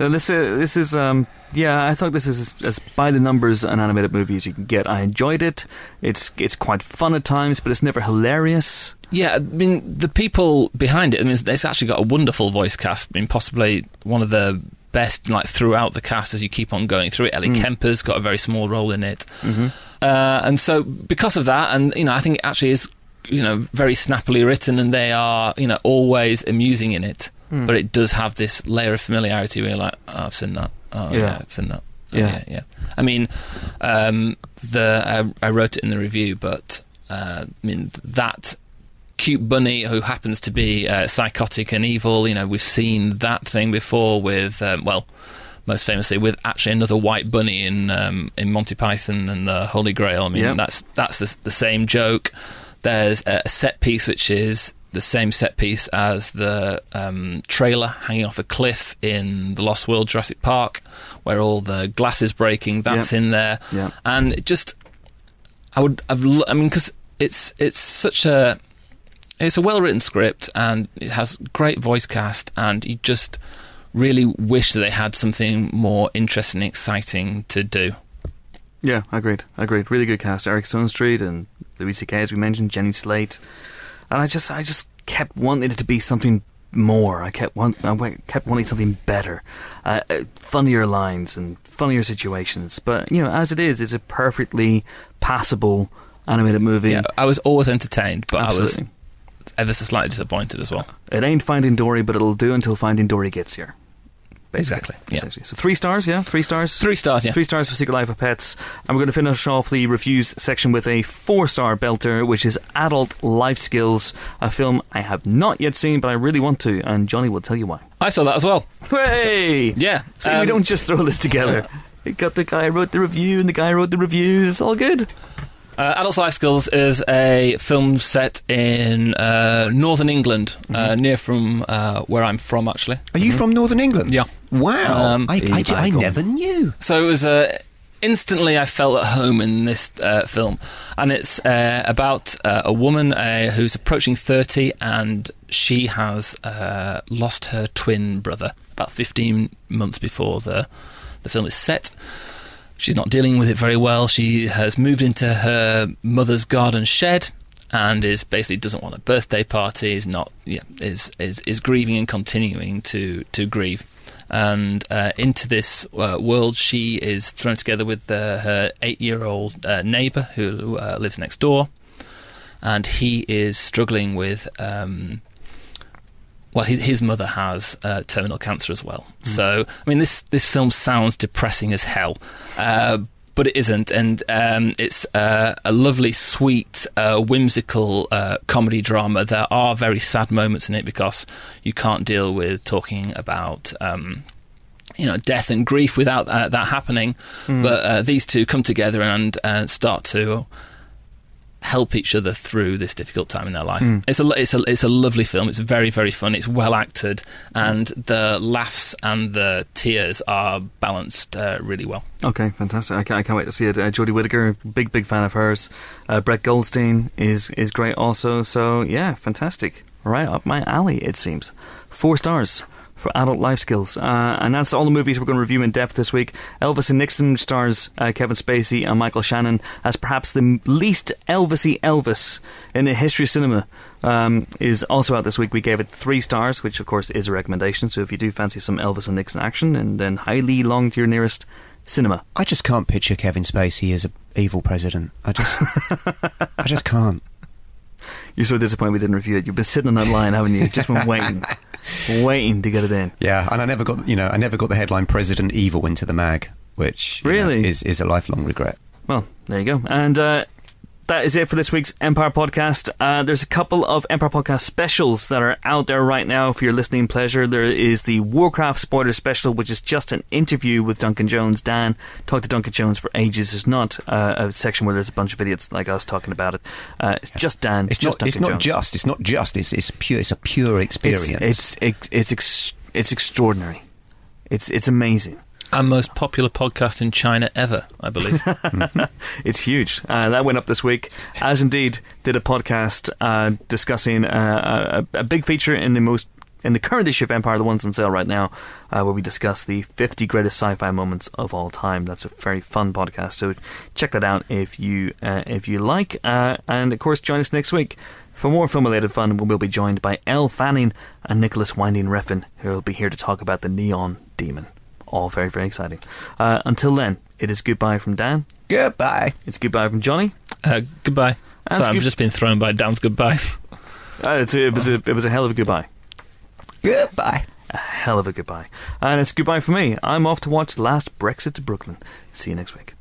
Uh, this is, this is um yeah I thought this is as, as by the numbers an animated movie as you can get. I enjoyed it. It's it's quite fun at times, but it's never hilarious. Yeah, I mean the people behind it. I mean, it's- it's actually got a wonderful voice cast. I mean, possibly one of the best like throughout the cast as you keep on going through it. Ellie Kemper's got a very small role in it, uh, and so because of that, and you know, I think it actually is you know very snappily written, and they are you know always amusing in it. But it does have this layer of familiarity where you're like, oh, I've seen that. Oh, yeah, Yeah. I've seen that. Oh, Yeah. yeah, yeah. I mean, um, the I, I wrote it in the review, but uh, I mean that cute bunny who happens to be uh, psychotic and evil. You know, we've seen that thing before with um, well, most famously with actually another white bunny in um, in Monty Python and the Holy Grail. I mean, Yep. that's that's the, the same joke. There's a set piece which is the same set piece as the um, trailer hanging off a cliff in the Lost World Jurassic Park, where all the glass is breaking. That's in there, Yeah. and it just I would I've I mean because it's it's such a it's a well written script and it has great voice cast and you just really wish that they had something more interesting and exciting to do. Yeah, agreed. Agreed. Really good cast. Eric Stonestreet and Louis C.K. as we mentioned, Jenny Slate, and I just I just kept wanting it to be something more. I kept want, I kept wanting something better, uh, uh, funnier lines and funnier situations. But you know, as it is, it's a perfectly passable animated movie. Yeah, I was always entertained, but Absolutely. I was ever so slightly disappointed as well. It ain't Finding Dory, but it'll do until Finding Dory gets here. Exactly, yeah. Essentially. So three stars, yeah, three stars. Three stars, yeah. Three stars for Secret Life of Pets. And we're going to finish off the reviews section with a four star belter, which is Adult Life Skills, a film I have not yet seen, but I really want to, and Johnny will tell you why. I saw that as well. Hey! Yeah, See, we um, don't just throw this together. We got the guy who wrote the review and the guy who wrote the reviews. It's all good. Uh, Adults Life Skills is a film set in uh, northern England, uh, near from uh, where I'm from, actually. Are you from Northern England? Yeah. Wow. Um, I, I, Eve I never knew. So it was uh, instantly I felt at home in this uh, film, and it's uh, about uh, a woman uh, who's approaching thirty, and she has uh, lost her twin brother about fifteen months before the the film is set. She's not dealing with it very well. She has moved into her mother's garden shed and is basically doesn't want a birthday party. Is not yeah is is is grieving and continuing to to grieve. And uh, into this uh, world, she is thrown together with uh, her eight-year-old uh, neighbour who uh, lives next door, and he is struggling with. Um, well, his, his mother has uh, terminal cancer as well. So, I mean, this this film sounds depressing as hell, uh, but it isn't, and um, it's uh, a lovely, sweet, uh, whimsical uh, comedy drama. There are very sad moments in it because you can't deal with talking about. Um, you know, death and grief without uh, that happening, but uh, these two come together and uh, start to help each other through this difficult time in their life. It's a it's a it's a lovely film. It's very very fun. It's well acted, and the laughs and the tears are balanced uh, really well. Okay, fantastic. I can't, I can't wait to see it. Uh, Jodie Whittaker, big, big fan of hers. Uh, Brett Goldstein is, is great also. So, yeah, fantastic. Right up my alley, it seems. Four stars for adult life skills. Uh, and that's all the movies we're going to review in depth this week. Elvis and Nixon stars uh, Kevin Spacey and Michael Shannon as perhaps the least Elvisy Elvis in the history of cinema. Um, is also out this week. We gave it three stars, which of course is a recommendation. So if you do fancy some Elvis and Nixon action, and then highly long to your nearest cinema. I just can't picture Kevin Spacey as a evil president. I just, I just can't. You're so disappointed we didn't review it. You've been sitting on that line, haven't you? Just been waiting, waiting to get it in. Yeah, and I never got, you know, I never got the headline "President Evil" into the mag, which you know, Really? is is a lifelong regret. Well, there you go. And uh, that is it for this week's Empire Podcast. Uh, there's a couple of Empire Podcast specials that are out there right now for your listening pleasure. There is the Warcraft spoiler special, which is just an interview with Duncan Jones. Dan talked to Duncan Jones for ages. There's not uh, a section where there's a bunch of idiots like us talking about it. Uh, it's just Dan. It's just not. It's not Jones. just. It's not just. It's it's pure. It's a pure experience. It's it's it's it's, ex- it's extraordinary. It's it's amazing. And most popular podcast in China ever, I believe. It's huge. Uh, that went up this week, as indeed did a podcast uh, discussing uh, a, a big feature in the most in the current issue of Empire, the ones on sale right now, uh, where we discuss the 50 greatest sci-fi moments of all time. That's a very fun podcast. So check that out if you uh, if you like, uh, and of course join us next week. For more film-related fun, we will be joined by Elle Fanning and Nicolas Winding Refn, who will be here to talk about the Neon Demon. All very, very exciting. Uh, until then, it is goodbye from Dan. Goodbye. It's goodbye from Johnny. uh, goodbye. That's Sorry, I've just been thrown by Dan's goodbye. Uh, it's a, it, was a, it was a hell of a goodbye. Goodbye. A hell of a goodbye. And it's goodbye for me. I'm off to watch Last Brexit to Brooklyn. See you next week.